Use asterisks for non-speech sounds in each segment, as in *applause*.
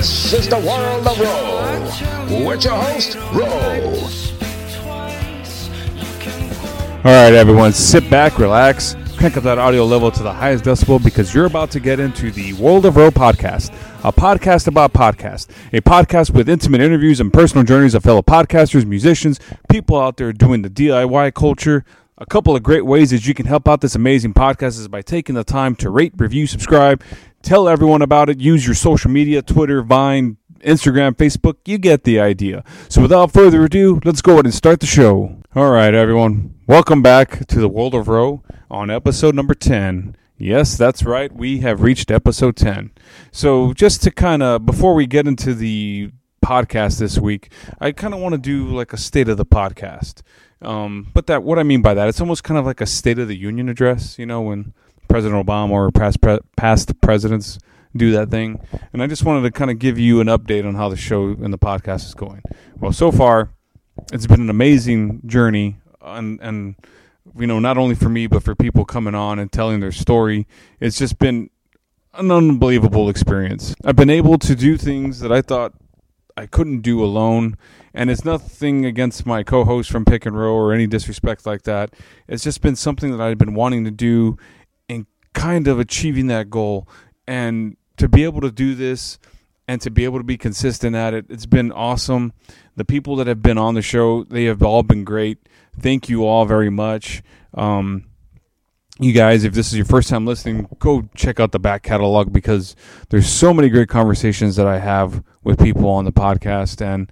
This is the World of Row with your host, Row. All right, everyone, sit back, relax, crank up that audio level to the highest decibel because you're about to get into the World of Row podcast, a podcast about podcast, a podcast with intimate interviews and personal journeys of fellow podcasters, musicians, people out there doing the DIY culture. A couple of great ways that you can help out this amazing podcast is by taking the time to rate, review, subscribe, tell everyone about it, use your social media, Twitter, Vine, Instagram, Facebook, you get the idea. So without further ado, let's go ahead and start the show. All right, everyone. Welcome back to the World of Row on episode number 10. Yes, that's right. We have reached episode 10. So just to kind of, before we get into the podcast this week, I kind of want to do like a state of the podcast. Um, but that, what I mean by that, it's almost kind of like a State of the Union address, you know, when President Obama or past, pre- past presidents do that thing. And I just wanted to kind of give you an update on how the show and the podcast is going. Well, so far, it's been an amazing journey, and and you know, not only for me but for people coming on and telling their story. It's just been an unbelievable experience. I've been able to do things that I thought I couldn't do alone. And it's nothing against my co host from Pick and Row or any disrespect like that. It's just been something that I've been wanting to do kind of achieving that goal. And to be able to do this and to be able to be consistent at it, it's been awesome. The people that have been on the show, they have all been great. Thank you all very much. Um, you guys, if this is your first time listening, go check out the back catalog because there's so many great conversations that I have with people on the podcast, and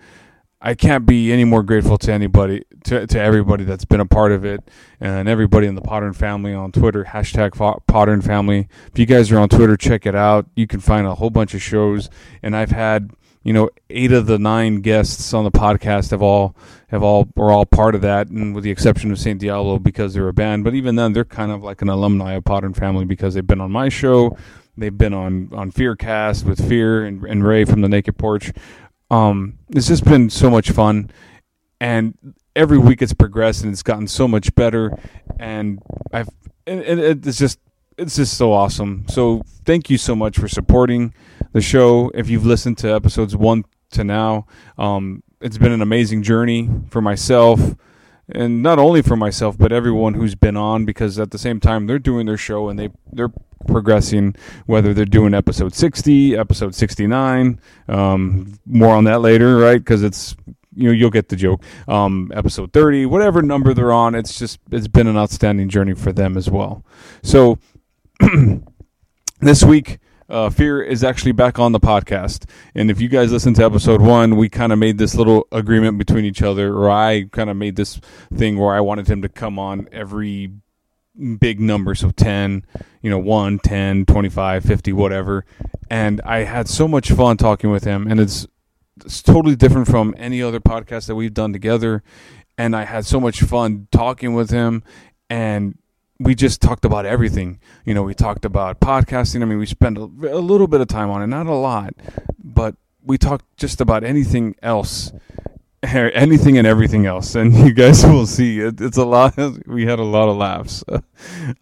I can't be any more grateful to anybody, to, to everybody that's been a part of it, and everybody in the Podern family on Twitter, hashtag Podern family. If you guys are on Twitter, check it out. You can find a whole bunch of shows, and I've had you know eight of the nine guests on the podcast have all have all are all part of that, and with the exception of Saint Diablo because they're a band. But even then, they're kind of like an alumni of Podern family because they've been on my show. They've been on on Fearcast with Fear and, and Ray from the Naked Porch. Um, it's just been so much fun, and every week it's progressed and it's gotten so much better. And I've and, it's just it's just so awesome. So thank you so much for supporting the show. If you've listened to episodes one to now, um, it's been an amazing journey for myself, and not only for myself, but everyone who's been on. Because at the same time, they're doing their show and they they're progressing. Whether they're doing episode sixty, episode sixty nine, um, more on that later, right? Because it's you know you'll get the joke. Um, episode thirty, whatever number they're on, it's just it's been an outstanding journey for them as well. So *clears throat* this week uh, Fear is actually back on the podcast. And if you guys listen to episode one, we kind of made this little agreement between each other, or I kind of made this thing where I wanted him to come on every big number. So 10, you know, 1, 10, 25, 50, whatever. And I had so much fun talking with him. And it's, it's totally different from any other podcast that we've done together. And I had so much fun talking with him. And we just talked about everything. You know, we talked about podcasting. I mean, we spent a, a, little bit of time on it, not a lot, but we talked just about anything else, *laughs* anything and everything else. And *laughs* you guys will see it, it's a lot. We had a lot of laughs.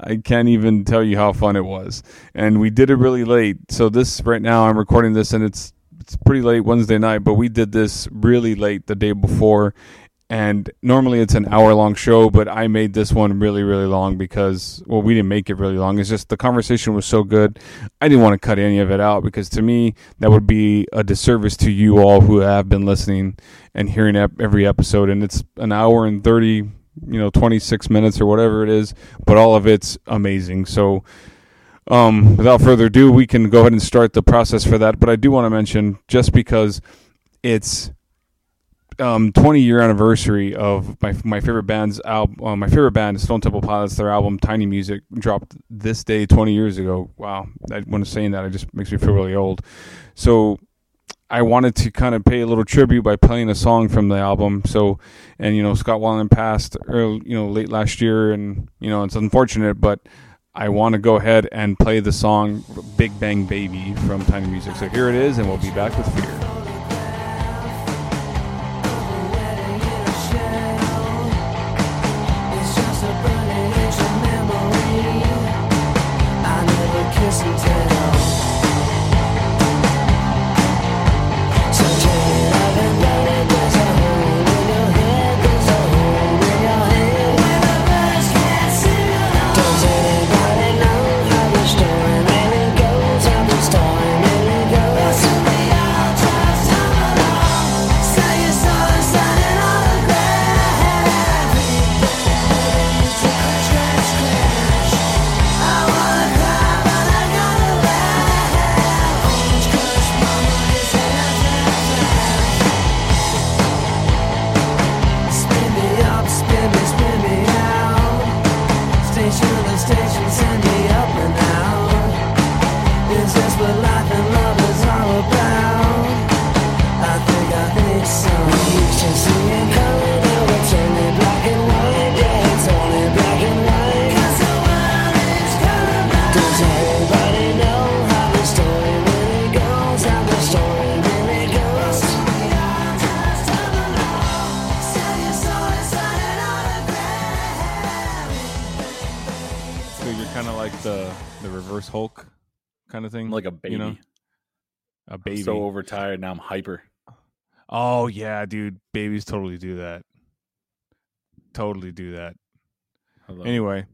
I can't even tell you how fun it was. And we did it really late. So this right now, I'm recording this, and it's it's pretty late Wednesday night, but we did this really late the day before and normally it's an hour long show but i made this one really really long because well we didn't make it really long. It's just the conversation was so good. I didn't want to cut any of it out because to me that would be a disservice to you all who have been listening and hearing every episode. And it's an hour and 30 you know 26 minutes or whatever it is but all of it's amazing. So um, without further ado we can go ahead and start the process for that. But i do want to mention just because it's um, 20 year anniversary of my my favorite band's album. Uh, my favorite band, Stone Temple Pilots. Their album Tiny Music dropped this day 20 years ago. Wow! I, when saying that, it just makes me feel really old. So I wanted to kind of pay a little tribute by playing a song from the album. So, and you know, Scott Weiland passed, early, you know, late last year, and you know, it's unfortunate, but I want to go ahead and play the song "Big Bang Baby" from Tiny Music. So here it is, and we'll be back with Fear. Hulk kind of thing. I'm like a baby. You know, a I'm baby. so overtired now. I'm hyper. oh yeah, dude. Babies totally do that. Totally do that. Hello. Anyway,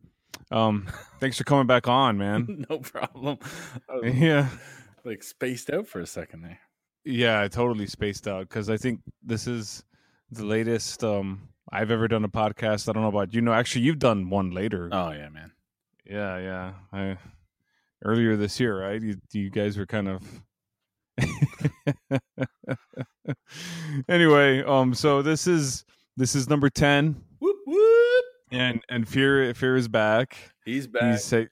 um, *laughs* thanks for coming back on, man. *laughs* no problem. Was, *laughs* yeah, like spaced out for a second there. yeah, I totally spaced out because I think this is the latest um I've ever done a podcast. I don't know about you. Know, actually, you've done one later. Oh yeah, man. Yeah, yeah. I earlier this year, right? You, you guys were kind of. *laughs* anyway, um, so this is this is number ten, Whoop whoop. and and fear fear is back. He's back. He's say,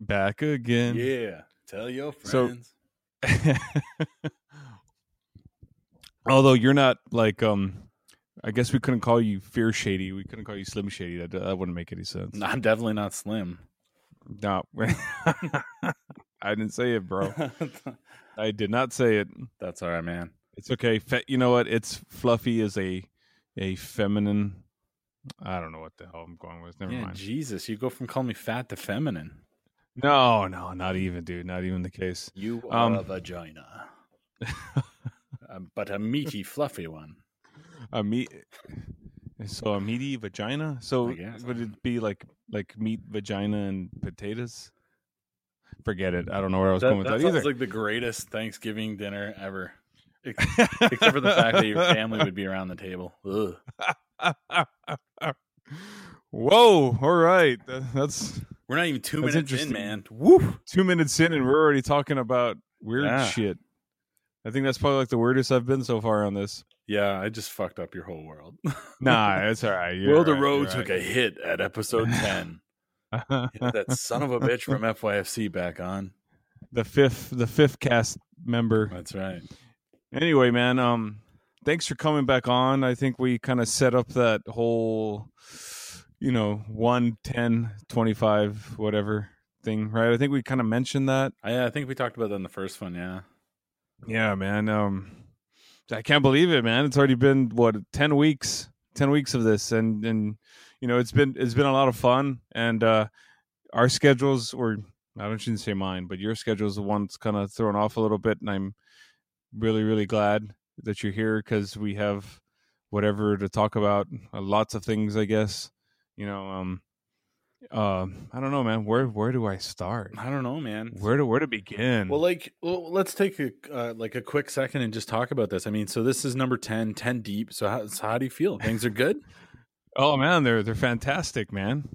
back again. yeah. Tell your So- friends. *laughs* Although you're not like um, I guess we couldn't call you Fear Shady. We couldn't call you Slim Shady. That that wouldn't make any sense. No, I'm definitely not slim. No, *laughs* I didn't say it, bro. *laughs* I did not say it. That's all right, man. It's okay. Fe- you know what? It's fluffy is a a feminine. I don't know what the hell I'm going with. Never yeah, mind. Jesus, you go from calling me fat to feminine. No, no, not even, dude. Not even the case. You are Um, a vagina, Um, *laughs* but a meaty, fluffy one. a meat. So a meaty vagina. So guess. would it be like like meat vagina and potatoes? Forget it. I don't know where I was That, going with that that, sounds either. like the greatest Thanksgiving dinner ever, *laughs* except for the fact that your family would be around the table. *laughs* Whoa! All right, That- that's We're not even two minutes in, man. Woo! two minutes in, and we're already talking about weird Yeah. shit. I think that's probably like the weirdest I've been so far on this. Yeah, I just fucked up your whole world. *laughs* Nah, it's all right. You're World of Row took a hit at episode 10. that son of a bitch from *laughs* FYFC back on. the fifth, the fifth cast member. That's right. Anyway, man, um, thanks for coming back on. I think we kind of set up that whole, you know, 1, 10, 25, whatever thing, right? I think we kind of mentioned that. I, I think we talked about that in the first one. Yeah. Yeah, man. Um, I can't believe it, man. It's already been what ten weeks, ten weeks of this, and and you know it's been it's been a lot of fun, and uh, our schedules were I don't shouldn't say mine, but your schedule's the one that's kind of thrown off a little bit, and I'm really really glad that you're here because we have whatever to talk about, uh, lots of things, I guess. You know, um, uh, I don't know, man. Where where do I start? I don't know, man. Where to where to begin? Well, like, well, let's take a uh, like a quick second and just talk about this. I mean, so this is number 10, 10 deep. So how, so how do you feel? Things are good. *laughs* Oh man, they're they're fantastic, man.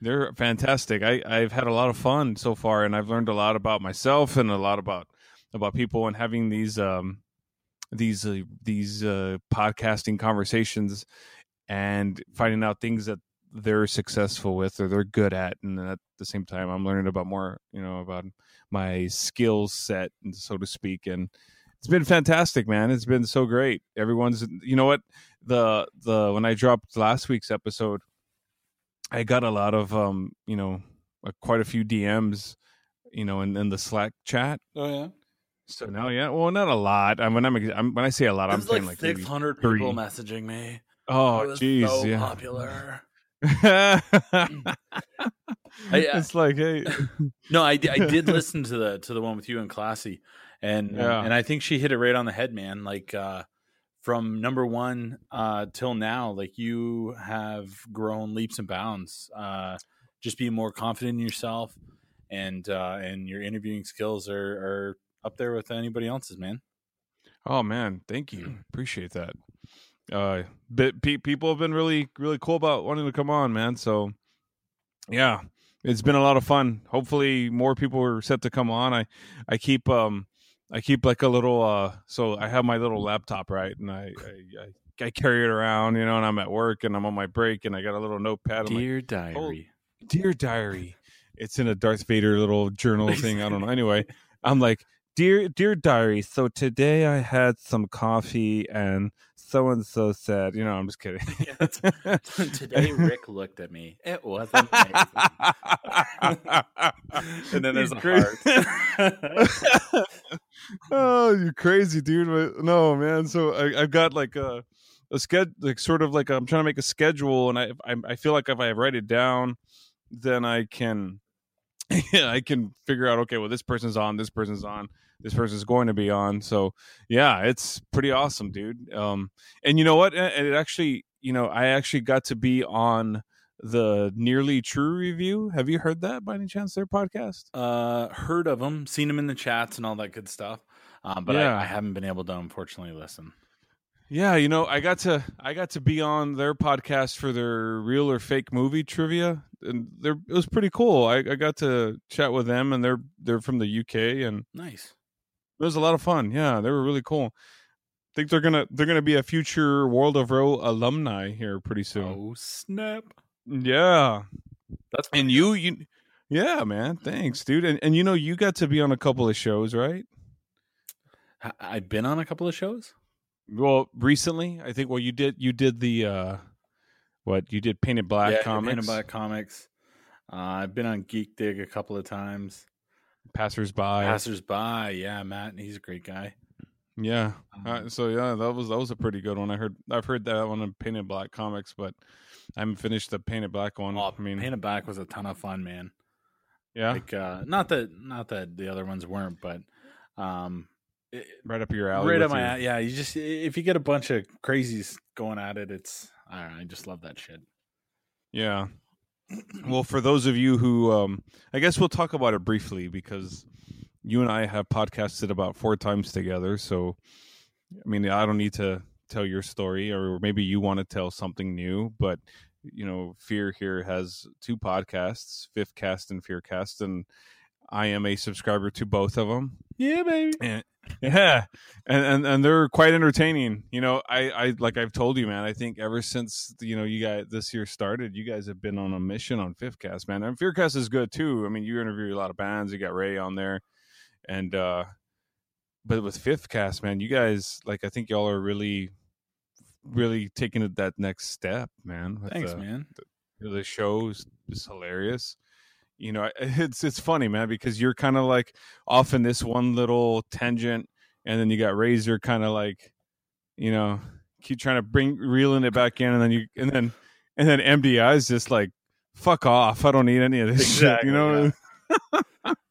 They're fantastic. I I've had a lot of fun so far, and I've learned a lot about myself and a lot about about people and having these um these uh, these uh, podcasting conversations and finding out things that they're successful with or they're good at, and at the same time, I'm learning about more, you know, about my skill set, so to speak, and it's been fantastic, man. It's been so great. Everyone's, you know what, the the when I dropped last week's episode, I got a lot of um, you know, uh, quite a few DMs, you know, in, in the Slack chat. Oh yeah, So now, yeah, well, not a lot. I when I'm, I'm when I say a lot, I'm saying like like, maybe- six hundred three. people messaging me. oh, jeez, so yeah. popular. It's uh, like, hey, *laughs* No, I, I did *laughs* listen to the to the one with you and Classy, and Yeah. and I think she hit it right on the head, man. Like uh, from number one uh, till now, like you have grown leaps and bounds. Uh, just being more confident in yourself, and uh, and your interviewing skills are are up there with anybody else's, man. Oh man, thank you. *clears throat* Appreciate that. Uh but pe- people have been really really cool about wanting to come on, man. So yeah, it's been a lot of fun. Hopefully more people are set to come on. I I keep um I keep like a little uh so I have my little laptop, right? And I I, I, carry it around, you know, and I'm at work and I'm on my break and I got a little notepad. I'm like, Dear diary, dear diary it's in a darth vader little journal thing i don't know anyway i'm like dear dear diary so today i had some coffee and so and so said you know i'm just kidding *laughs* *laughs* today Rick looked at me. It wasn't amazing. *laughs* and then there's a heart. oh you crazy dude no man so I, i've got like a a schedule like sort of like i'm trying to make a schedule and I, I i feel like if i write it down then i can *laughs* yeah, I can figure out okay, well this person's on, this person's on, this person's going to be on. So yeah, it's pretty awesome, dude. Um, and you know what? And it actually, you know, I actually got to be on the Nearly True review. Have you heard that by any chance? Their podcast? Uh, heard of them, seen them in the chats and all that good stuff. Um, but Yeah. I, I haven't been able to unfortunately listen. Yeah, you know, I got to I got to be on their podcast for their real or fake movie trivia, and they're it was pretty cool. I, I got to chat with them, and they're they're from the UK, and Nice. it was a lot of fun. Yeah, they were really cool. I think they're gonna they're gonna be a future World of Row alumni here pretty soon. Oh snap! Yeah, That's and you you yeah man, thanks, dude. And and you know you got to be on a couple of shows, right? I've been on a couple of shows. Well, recently, I think. Well, you did you did the uh what you did painted black yeah, comics, Painted Black Comics. Uh, I've been on Geek Dig a couple of times. passersby. Passers by, yeah, Matt, he's a great guy. yeah. Um, Uh, so yeah, that was that was a pretty good one. I heard I've heard that one on painted black comics, but I haven't finished the painted black one. oh, I mean, Painted Black was a ton of fun, man. yeah, Like, uh, not that not that the other ones weren't, but um, right up your alley. right up my your- Yeah, you just if you get a bunch of crazies going at it, it's I don't know. I just love that shit. Yeah. Well, for those of you who, um, I guess we'll talk about it briefly because you and I have podcasted about four times together. So, I mean, I don't need to tell your story, or maybe you want to tell something new. But you know, Fear here has two podcasts, Fifth Cast and Fearcast, and I am a subscriber to both of them. Yeah, baby. And yeah, and, and and they're quite entertaining. You know, I I like I've told you, man. I think ever since you know you guys this year started, you guys have been on a mission on Fifth Cast, man. And Fearcast is good too. I mean, you interview a lot of bands. You got Ray on there, and uh but with Fifth Cast, man, you guys like I think y'all are really, really taking it that next step, man. Thanks, the- man. the show is, is hilarious. You know, *laughs* it's it's funny, man, because you're kind of like off in this one little tangent, and then you got Razor kind of like, you know, keep trying to bring reeling it back in, and then you and then and then MDI is just like, fuck off, I don't need any of this shit, you know. *laughs*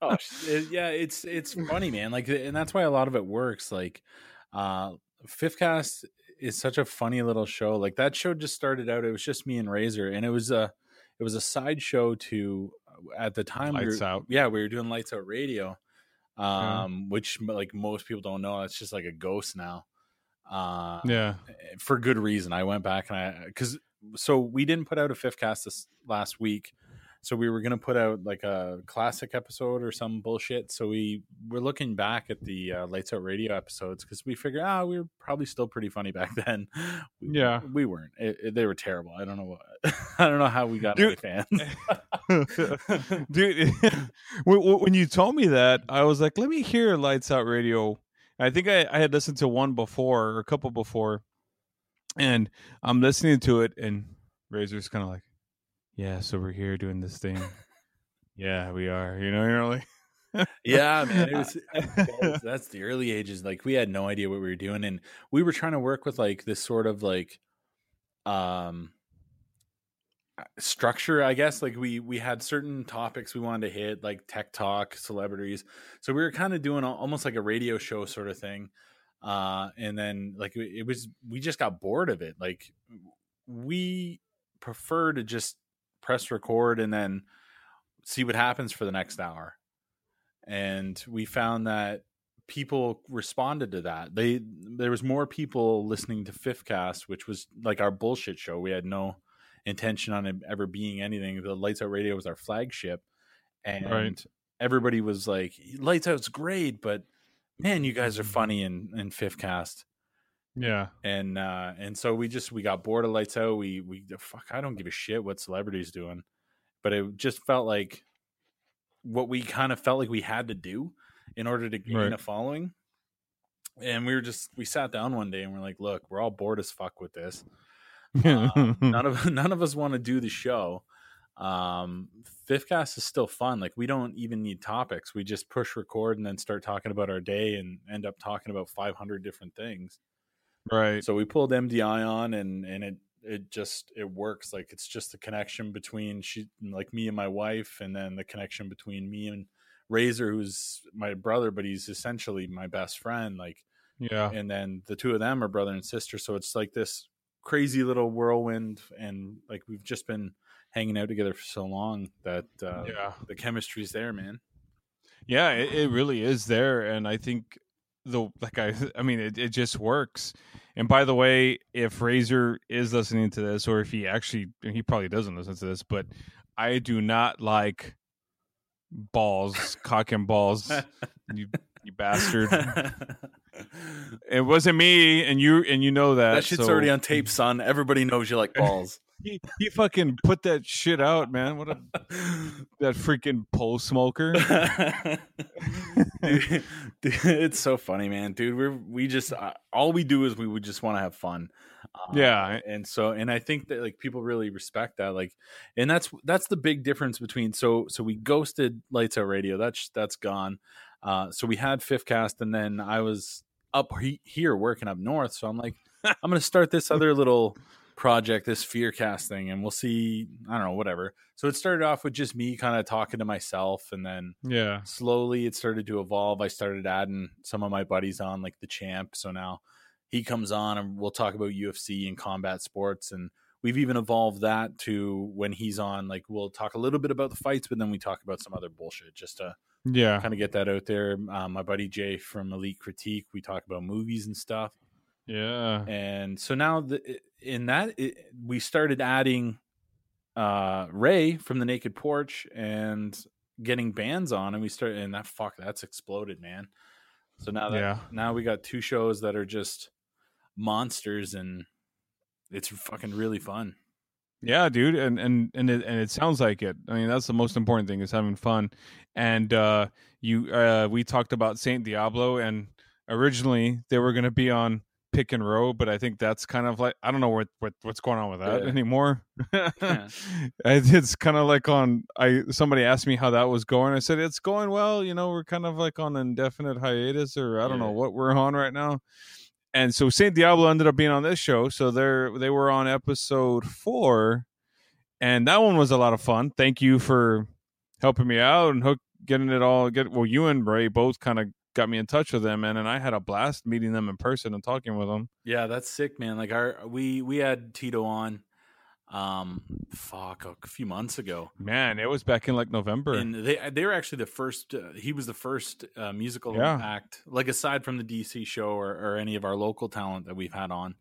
oh it- yeah it's it's funny man like and that's why a lot of it works like uh fifth cast is such a funny little show like that show just started out it was just me and razor and it was a it was a side show to at the time we were, Out. yeah we were doing lights out radio Yeah. um which like most people don't know it's just like a ghost now uh Yeah, for good reason. I went back and I because so we didn't put out a fifth cast this last week, so we were gonna put out like a classic episode or some bullshit. So we were looking back at the uh, Lights Out Radio episodes because we figured ah we were probably still pretty funny back *laughs* then. We- Yeah. we weren't. It, it- they were terrible. I don't know what. *laughs* I don't know how we got any Dude. fans. *laughs* dude when, when you told me that i was like let me hear lights out radio i think I, I had listened to one before or a couple before and i'm listening to it and razor's kind of like yeah so we're here doing this thing. *laughs* Yeah we are you know you're like *laughs* yeah man it *laughs* was that's, the early ages like we had no idea what we were doing and we were trying to work with like this sort of like um uh, structure i guess like we we had certain topics we wanted to hit like tech talk celebrities so we were kind of doing al- almost like a radio show sort of thing uh and then like it was we just got bored of it like we prefer to just press record and then see what happens for the next hour. And we found that people responded to that. They there was more people listening to fifth cast which was like our bullshit show. We had no intention on it ever being anything. The lights out radio was our flagship and Right. everybody was like lights out's great but man you guys are mm-hmm. funny in in fifth cast yeah. And uh and so we just we got bored of lights out we we fuck i don't give a shit what celebrities doing but it just felt like what we kind of felt like we had to do in order to gain Right. a following. And we were just we sat down one day and we're like look we're all bored as fuck with this. Uh, *laughs* none of *laughs* none of us want to do the show. Um fifth cast is still fun like we don't even need topics we just push record and then start talking about our day and end up talking about 500 different things right so we pulled MDI on, and and it it just it works like it's just the connection between she like me and my wife and then the connection between me and razor who's my brother but he's essentially my best friend like Yeah. and then the two of them are brother and sister so it's like this crazy little whirlwind and like we've just been hanging out together for so long that uh Yeah. the chemistry's there man Yeah, it, it really is there, and I think the like I *laughs* I mean it, it just works. And by the way, if Razor is listening to this, or if he actually he probably doesn't listen to this, but I do not like balls, cock and balls, *laughs* you you bastard. *laughs* It wasn't me, and you and you know that. that shit's so already on tape son everybody knows you like balls He, he fucking put that shit out, man. What a *laughs* that freaking pole smoker. *laughs* dude, dude, it's so funny, man, dude. We're we just uh, all we do is we would just want to have fun. Um, Yeah. and so and I think that like people really respect that. Like, and that's that's the big difference between so so we ghosted Lights Out Radio. That's that's gone. Uh, so we had Fifth Cast, and then I was up he- here working up north. So I'm like, *laughs* I'm gonna start this other little project, this Fearcast thing, and we'll see. I don't know, whatever. So it started off with just me kind of talking to myself, and then Yeah. slowly it started to evolve. I started adding some of my buddies on, like the champ. So now he comes on and we'll talk about UFC and combat sports. And we've even evolved that to when he's on, like we'll talk a little bit about the fights, but then we talk about some other bullshit just to Yeah. kind of get that out there. Um, my buddy Jay from Elite Critique, we talk about movies and stuff. Yeah. And so now the, in that, it, we started adding uh, Ray from the Naked Porch and getting bands on, and we started, and that fuck, that's exploded, man. So now that Yeah. now we got two shows that are just monsters, and it's fucking really fun. Yeah, dude, and and and it, and it sounds like it. I mean, that's the most important thing is having fun. And uh you uh we talked about Saint Diablo and originally they were going to be on Pick and Row, but I think that's kind of like I don't know what what what's going on with that Yeah. anymore. *laughs* Yeah. it's kind of like on I somebody asked me how that was going. I said it's going well, you know, we're kind of like on indefinite hiatus or I don't know what we're on right now and so Saint Diablo ended up being on this show. So they're they were on episode four, and that one was a lot of fun. Thank you for helping me out and hook getting it all. Get well, you and Ray both kind of got me in touch with them, man, and I had a blast meeting them in person and talking with them. Yeah, that's sick, man. Like our we we had Tito on, um, fuck, a few months ago. Man, it was back in like November. and they they were actually the first. Uh, he was the first uh, musical Yeah. act, like aside from the DC show or, or any of our local talent that we've had on.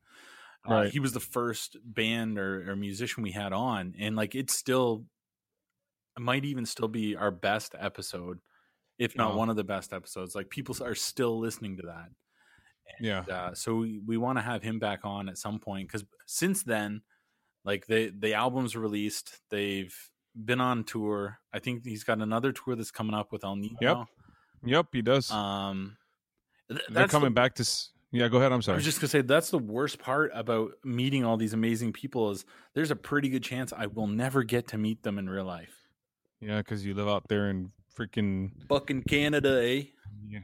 Uh, Right. he was the first band or, or musician we had on, and like it's still might even still be our best episode, if not Oh. one of the best episodes. Like people are still listening to that. yeah, Uh, so we, we want to have him back on at some point because since then, like the the album's released, they've been on tour. I think he's got another tour that's coming up with El Nino. Yep. yep, he does. Um, th- They're coming the- back to. Yeah, go ahead. I'm sorry. I was just gonna say that's the worst part about meeting all these amazing people is there's a pretty good chance I will never get to meet them in real life. yeah, because you live out there in freaking Fucking Canada, eh?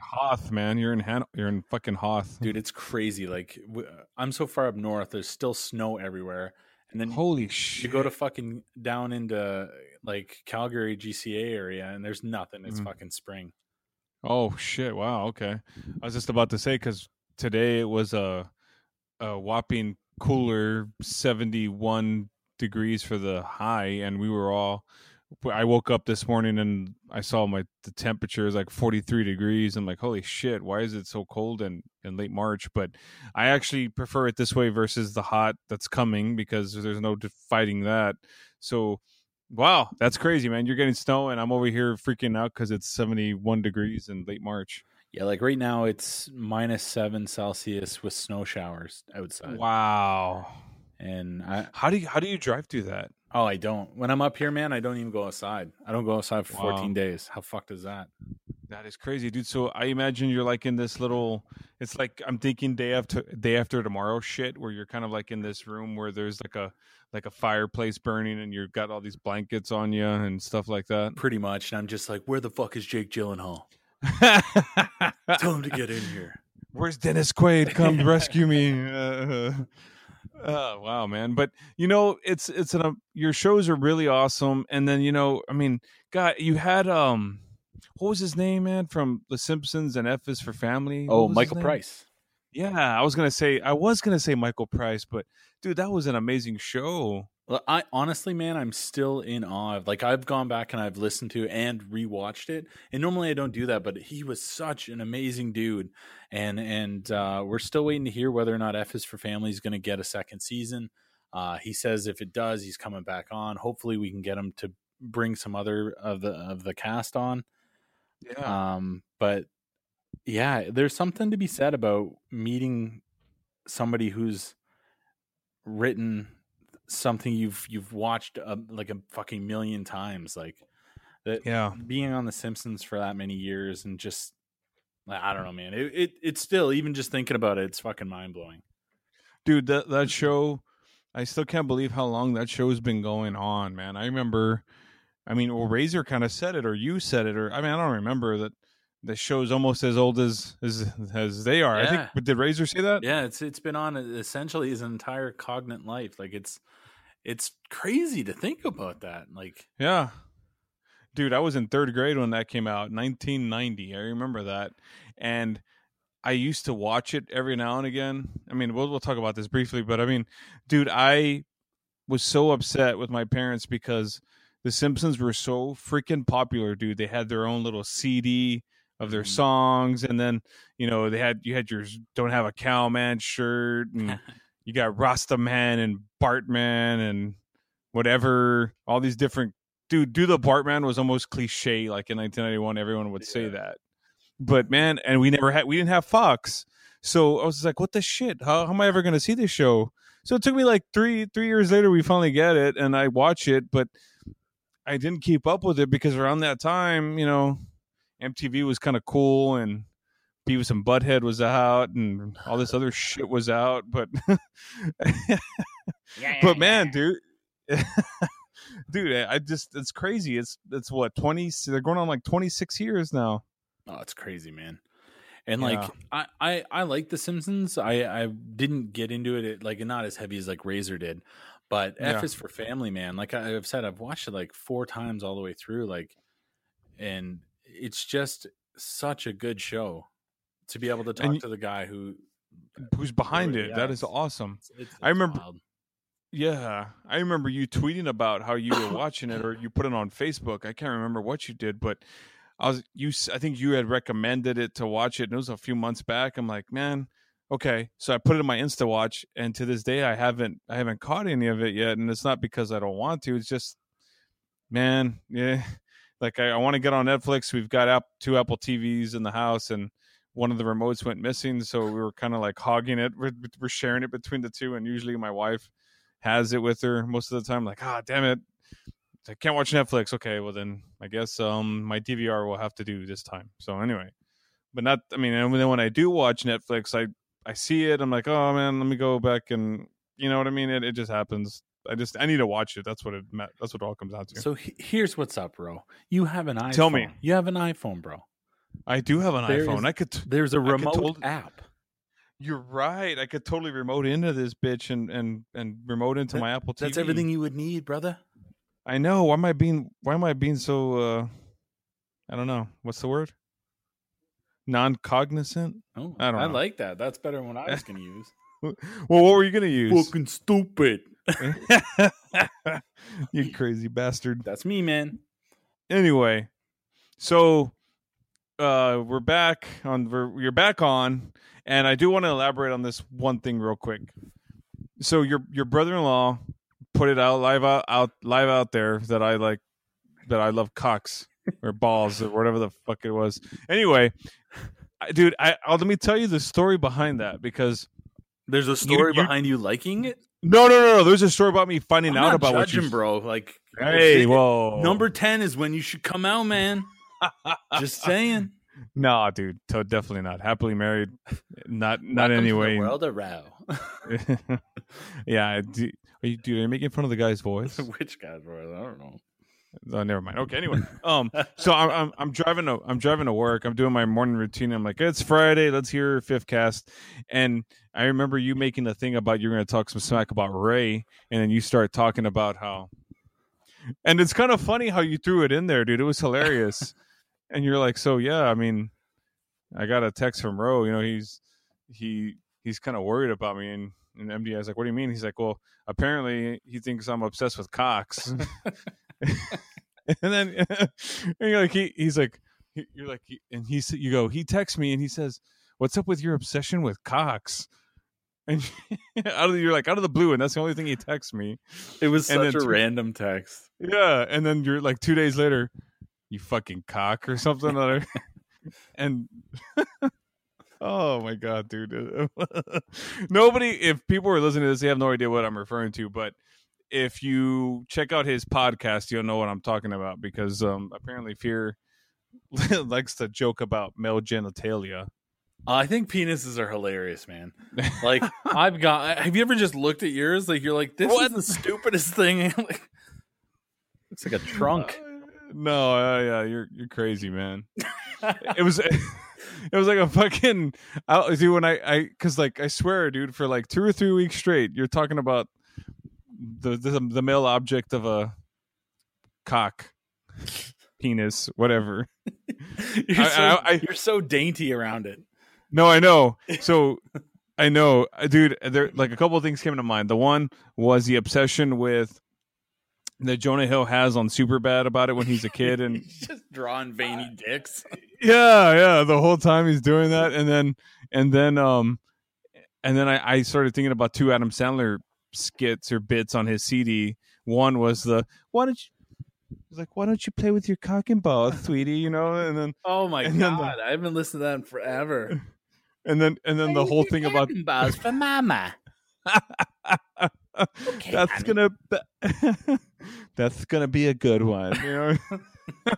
Hoth, man. You're in Han- You're in fucking Hoth, Dude, it's crazy. Like I'm so far up north, there's still snow everywhere, and then Holy shit! you go to fucking down into like Calgary GCA area and there's nothing. It's Mhm. fucking spring. Oh shit! Wow. Okay, I was just about to say because today it was a a whopping cooler seventy one degrees for the high, and we were all. I woke up this morning and I saw my the temperature is like forty three degrees. I'm like, holy shit! Why is it so cold in in late March? But I actually prefer it this way versus the hot that's coming because there's no fighting that. So Wow, that's crazy, man. You're getting snow, and I'm over here freaking out because it's 71 degrees in late March. Yeah, like right now it's minus seven Celsius with snow showers outside. Wow. And I How do you how do you drive through that? Oh I don't. When I'm up here, man, I don't even go outside. I don't go outside for Wow. 14 days. How fucked is that? That is crazy, dude. So I imagine you're like in this little. It's like I'm thinking day after day after tomorrow shit, where you're kind of like in this room where there's like a like a fireplace burning, and you've got all these blankets on you and stuff like that. Pretty much. And I'm just like, where the fuck is Jake Gyllenhaal? *laughs* Tell him to get in here. Where's Dennis Quaid? Come *laughs* rescue me. Uh, Oh wow, man! But you know, it's it's an um, your shows are really awesome, and then you know, I mean, God, you had um, what was his name, man, from The Simpsons and F is for Family? What Oh, Michael? Price. Yeah, I was gonna say I was gonna say Michael Price, but dude, that was an amazing show. Well, I honestly, man, I'm still in awe. of Like I've gone back and I've listened to and rewatched it, and normally I don't do that, but he was such an amazing dude, and and uh, we're still waiting to hear whether or not F is for Family is going to get a second season. Uh, he says if it does, he's coming back on. Hopefully, we can get him to bring some other of the of the cast on. Yeah, Um, but yeah, there's something to be said about meeting somebody who's written something you've you've watched uh, like a fucking million times, like that. yeah. Being on The Simpsons for that many years and just I don't know, man. It, it it's still even just thinking about it, it's fucking mind blowing. dude that that show i still can't believe how long that show's been going on man i remember i mean well razor kind of said it or you said it or i mean i don't remember that the show's almost as old as as as they are i think but did razor say that Yeah, it's it's been on essentially his entire cognate life. Like it's it's crazy to think about that. Like yeah dude i was in third grade when that came out 1990 i remember that and i used to watch it every now and again i mean we'll, we'll talk about this briefly but i mean dude i was so upset with my parents because the simpsons were so freaking popular dude they had their own little cd of their Mhm. songs and then you know they had you had your don't have a cow man shirt and *laughs* you got Rasta Man and Bartman and whatever, all these different dude. Do the Bartman was almost cliche. Like in 1991, everyone would say that. But man, and we never had, we didn't have Fox, so I was like, what the shit? How, how am I ever going to see this show? So it took me like three three years later, we finally get it, and I watch it, but I didn't keep up with it because around that time, you know, MTV was kind of cool and. Beavis and Butthead was out, and all this other shit was out, but *laughs* but man, dude, *laughs* dude, I just it's crazy. It's it's what twenty? They're going on like twenty six years now. Oh, it's crazy, man. And like I, I I like The Simpsons. I I didn't get into it at, like not as heavy as like Razor did, but Yeah. F is for Family, man. Like I- I've said, I've watched it like four times all the way through. Like, and it's just such a good show to be able to talk y- to the guy who uh, Who's behind Really, it? yeah, that is awesome. it's, it's, I remember- wild. Yeah, I remember you tweeting about how you were *coughs* watching it, or you put it on Facebook. I can't remember what you did, but I was you. I think you had recommended it to watch it, and it was a few months back. I'm like, man, okay. So I put it in my Insta Watch, and to this day, I haven't I haven't caught any of it yet. And it's not because I don't want to. It's just, man, yeah. *laughs* Like I, I want to get on Netflix. We've got app, two Apple TVs in the house, and one of the remotes went missing, so we were kind of like hogging it. We're, we're sharing it between the two, and usually my wife has it with her most of the time. Like, ah, damn it, I can't watch Netflix. Okay, well then I guess um my DVR will have to do this time. So anyway, but not. I mean, and then when I do watch Netflix, I I see it. I'm like, oh man, let me go back and you know what I mean. It it just happens. I just I need to watch it. That's what it. That's what it all comes out to. So he- here's what's up, bro. You have an iPhone. Tell me. You have an iPhone, bro. I do have an There iPhone. is- I could. There's a remote app. you're right. I could totally remote into this bitch and and and remote into That- my Apple TV. That's everything you would need, brother. I know. Why am I being? Why am I being so? uh I don't know. What's the word? Non-cognizant. Oh, I don't I know. like that. That's better than what I was going *laughs* to use. Well, what were you gonna use? Fucking stupid. *laughs* you crazy bastard. That's me, man. Anyway, so uh we're back on. We're, you're back on, and I do want to elaborate on this one thing real quick. So your your brother-in-law put it out live out, out live out there that I like that I love cocks or balls or whatever the fuck it was. Anyway, I, dude, I I'll, let me tell you the story behind that because There's a story you- behind you liking it. no, no, no, no. There's a story about me finding I'm out about what judging, you. bro. Like, Hey, whoa. number ten is when you should come out, man. Just saying. *laughs* no, dude, to- definitely not. Happily married, not not Welcome to anyway. The world of Row. *laughs* yeah, do, are you, dude, are you making fun of the guy's voice? *laughs* Which guy's voice? I don't know. Oh, never mind. Okay. Anyway, um, so I'm, I'm I'm driving to I'm driving to work. I'm doing my morning routine. I'm like, it's Friday. Let's hear fifth cast. And I remember you making the thing about you're going to talk some smack about Ray, and then you start talking about how. And it's kind of funny how you threw it in there, dude. It was hilarious. And you're like, so yeah, I mean, I got a text from Ro. You know, he's he he's kind of worried about me, and and MD, I was like, what do you mean? He's like, well, apparently he thinks I'm obsessed with cocks. *laughs* *laughs* and then *laughs* and you're like he he's like you're like and he you go he texts me and he says what's up with your obsession with cocks and out of the, you're like out of the blue and that's the only thing he texts me It was And such a two- random text. yeah and then you're like two days later you fucking cock or something other *laughs* and *laughs* oh my god dude *laughs* nobody if people are listening to this they have no idea what i'm referring to but if you check out his podcast you'll know what i'm talking about because um apparently fear likes to joke about male genitalia I think penises are hilarious, man. Like I've got. Have you ever just looked at yours? Like you're like, this is the stupidest thing. like, it's like a trunk. No uh, yeah you're you're crazy man. *laughs* It was *laughs* it was like a fucking I, dude when i i because like i swear dude for like two or three weeks straight you're talking about the the, the male object of a cock penis whatever. *laughs* You're, I- so, I- I- you're so dainty around it. no i know. So i know dude there like a couple of things came to mind. The one was the obsession with that jonah hill has on Superbad about it when he's a kid and *laughs* He's just drawing veiny dicks. *laughs* yeah yeah the whole time he's doing that and then and then um and then i i started thinking about two adam sandler skits or bits on his cd one was the why don't you he's like why don't you play with your cock and ball sweetie you know and then *laughs* Oh my then the- god, I haven't listened to that in forever. and then and then the whole thing about balls for mama. that's honey. gonna be- that's gonna be a good one you know? *laughs* *laughs*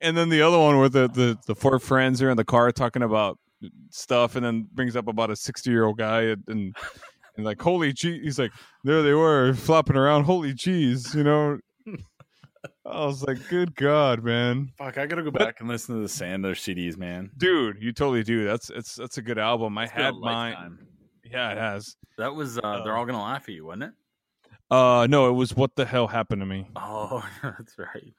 And then the other one where the, the the four friends are in the car talking about stuff and then brings up about a 60 year old guy and, and and like holy gee he's like there they were flopping around holy jeez you know? *laughs* I was like good god man. Fuck, I gotta go back and listen to the Sandler CDs, man. dude you totally do. That's it's that's a good album. I It's been a had mine yeah it has. That was uh, they're Uh, all gonna laugh at you, wasn't it? Uh no it was what the hell happened to me Oh, *laughs* that's right.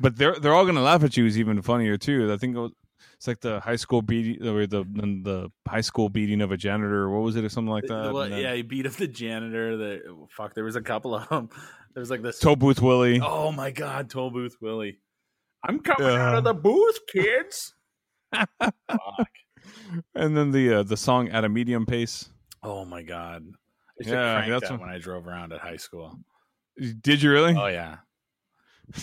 but they're they're all gonna laugh at you is even funnier too. I think it was, it's like the high school beating or the the, the high school beating of a janitor. or What was it or something like that? Well, then yeah, he beat up the janitor. The fuck, there was a couple of them. There was like this. Toll Booth Willie. oh my god, Toll Booth Willie. I'm coming out of the booth, kids. *laughs* fuck. And then the uh, the song at a medium pace. Oh my god. Yeah, that's that when I drove around at high school. Did you really? Oh yeah.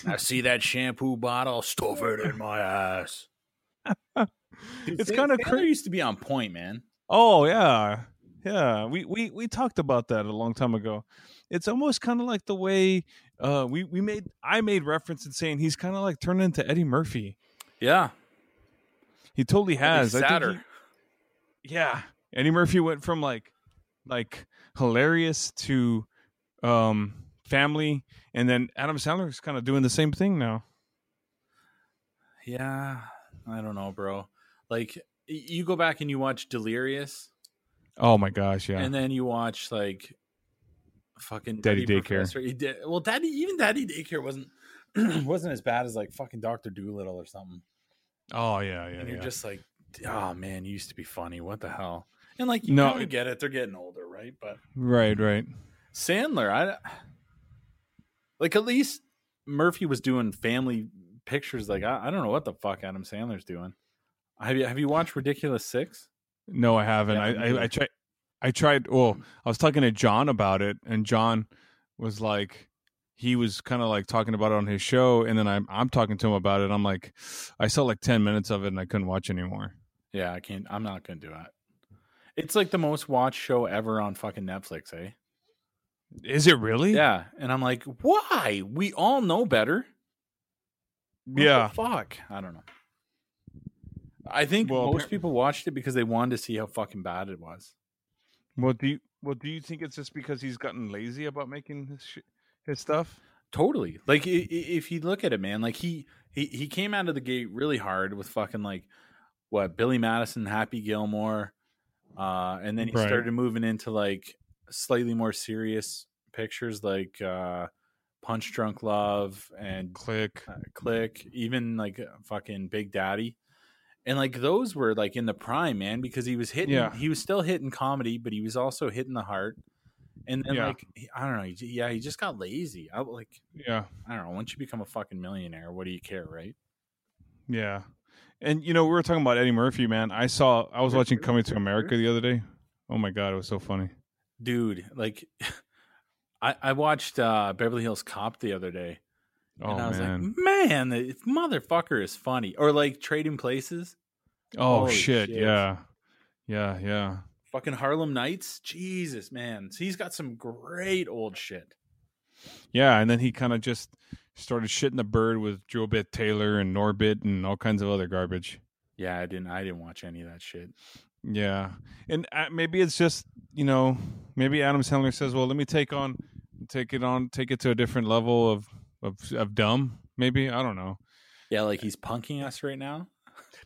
I see that shampoo bottle, stuff it in my ass. *laughs* It's kinda crazy. used to be on point, man. Oh yeah, yeah. We we we talked about that a long time ago. It's almost kind of like the way uh, we we made. I made reference in saying he's kind of like turning into Eddie Murphy. Yeah. He totally has. I think sadder. he- yeah, Eddie Murphy went from like like hilarious to um family, and then Adam Sandler is kind of doing the same thing now. Yeah, I don't know, bro. Like you go back and you watch Delirious, Oh my gosh, yeah. and then you watch like fucking Daddy Nutty Daycare. He did, well, Daddy even Daddy Daycare wasn't *clears throat* wasn't as bad as like fucking Doctor Dolittle or something. oh yeah, yeah, and you're yeah. just like, oh man, you used to be funny. What the hell? And like you No, kind of get it. They're getting older, right? But right, right. Sandler, I like at least Murphy was doing family pictures. Like I, I don't know what the fuck Adam Sandler's doing. Have you have you watched Ridiculous Six? No, I haven't. Yeah, I, I. I tried. I tried. Well, I was talking to John about it, and John was like, he was kind of like talking about it on his show, and then I'm I'm talking to him about it. I'm like, I saw like ten minutes of it, and I couldn't watch anymore. Yeah, I can't. I'm not gonna do it. It's like the most watched show ever on fucking Netflix, eh? Is it really? Yeah, and I'm like, why? We all know better. What Yeah. fuck. I don't know. I think Well, most people watched it because they wanted to see how fucking bad it was. Well, do you well do you think it's just because he's gotten lazy about making his sh- his stuff? Totally. Like if you look at it, man, like he he he came out of the gate really hard with fucking like what Billy Madison, Happy Gilmore, uh, and then he Right. started moving into like slightly more serious pictures like uh, Punch Drunk Love and Click. uh, Click, even like uh, fucking Big Daddy. And like those were like in the prime, man, because he was hitting, Yeah. he was still hitting comedy, but he was also hitting the heart. And then Yeah. like he- I don't know, he, yeah, he just got lazy. I like Yeah. I don't know. Once you become a fucking millionaire, what do you care, right? Yeah. And you know, we were talking about Eddie Murphy, man. I saw I was watching Coming to America the other day. Oh my god, it was so funny. Dude, like *laughs* I I watched uh Beverly Hills Cop the other day, Oh and I was man. like, man, the motherfucker is funny. Or like Trading Places, oh holy shit. shit. Yeah. Yeah, yeah. fucking Harlem Nights. Jesus, man, so he's got some great old shit. Yeah, and then he kind of just started shitting the bird with Joe Bit Taylor and Norbit and all kinds of other garbage. Yeah, I didn't I didn't watch any of that shit. Yeah, and uh, maybe it's just you know maybe Adam Sandler says, well, let me take on, take it on, take it to a different level of of of dumb. Maybe I don't know. Yeah, like he's punking us right now.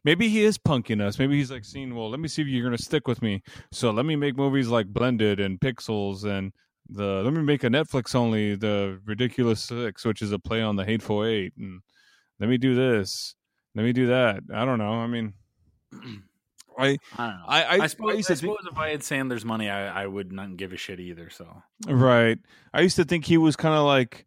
Maybe he is punking us. Maybe he's like seeing, well, let me see if you're gonna stick with me. So let me make movies like Blended and Pixels and the let me make a Netflix only the Ridiculous Six, which is a play on the Hateful Eight, and let me do this, let me do that. I don't know. I mean, *clears throat* I I don't know. I I, I, suppose, I I think- if I had Sandler's money, I, I would not give a shit either. So Right. I used to think he was kind of like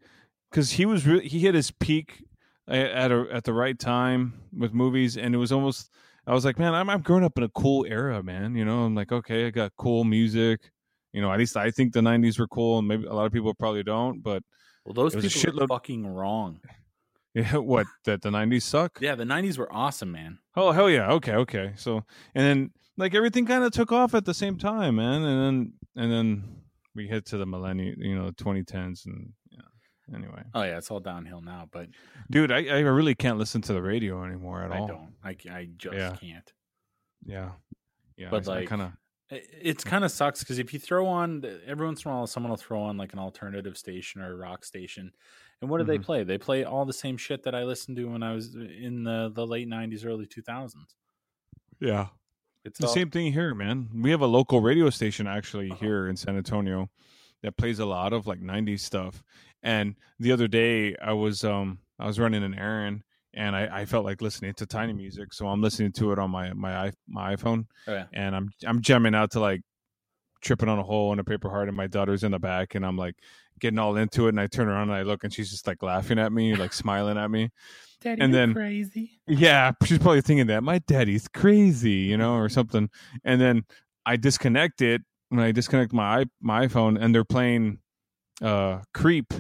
because he was re- he hit his peak at a, at the right time with movies, and it was almost I was like, man, I'm I'm growing up in a cool era, man. You know, I'm like, okay, I got cool music. You know, at least I think the '90s were cool, and maybe a lot of people probably don't. But well, those people are shitload- fucking wrong. *laughs* yeah, what that the '90s suck? Yeah, the '90s were awesome, man. Oh hell yeah. Okay, okay. So and then like everything kind of took off at the same time, man. And then and then we hit to the millennium, you know, the 2010s, and yeah. Anyway. Oh yeah, it's all downhill now. But Dude, I, I really can't listen to the radio anymore at I all. don't. I, I just Yeah. can't. Yeah, yeah. But, I, like, kind of It, it's kind of sucks because if you throw on every once in a while, someone will throw on like an alternative station or a rock station, and what do they Mhm. play? They play all the same shit that I listened to when I was in the the late '90s, early 2000s. yeah. It's The all, same thing here, man. We have a local radio station actually here in San Antonio that plays a lot of like '90s stuff. And the other day, I was um I was running an errand and I, I felt like listening to tiny music, so I'm listening to it on my my i- my iPhone, Oh, yeah. and I'm I'm jamming out to like tripping on a hole in a paper heart, and my daughter's in the back, and I'm like getting all into it, and I turn around and I look, and she's just like laughing at me, like smiling at me. Daddy, and then- crazy. Yeah, she's probably thinking that my daddy's crazy, you know, or something. And then I disconnect it when I disconnect my my iPhone, and they're playing uh "Creep"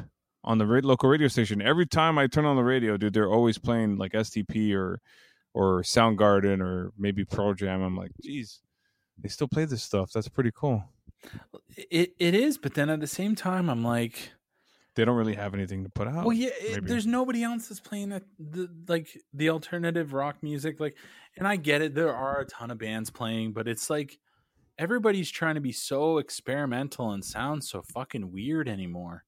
on the local radio station. Every time I turn on the radio, dude, they're always playing like STP or or Soundgarden or maybe Pearl Jam. I'm like, geez, they still play this stuff. That's pretty cool. It it is, but then at the same time, I'm like, They don't really have anything to put out. well, yeah, it, there's nobody else that's playing that the like the alternative rock music. Like, and I get it, there are a ton of bands playing, but it's like everybody's trying to be so experimental and sound so fucking weird anymore.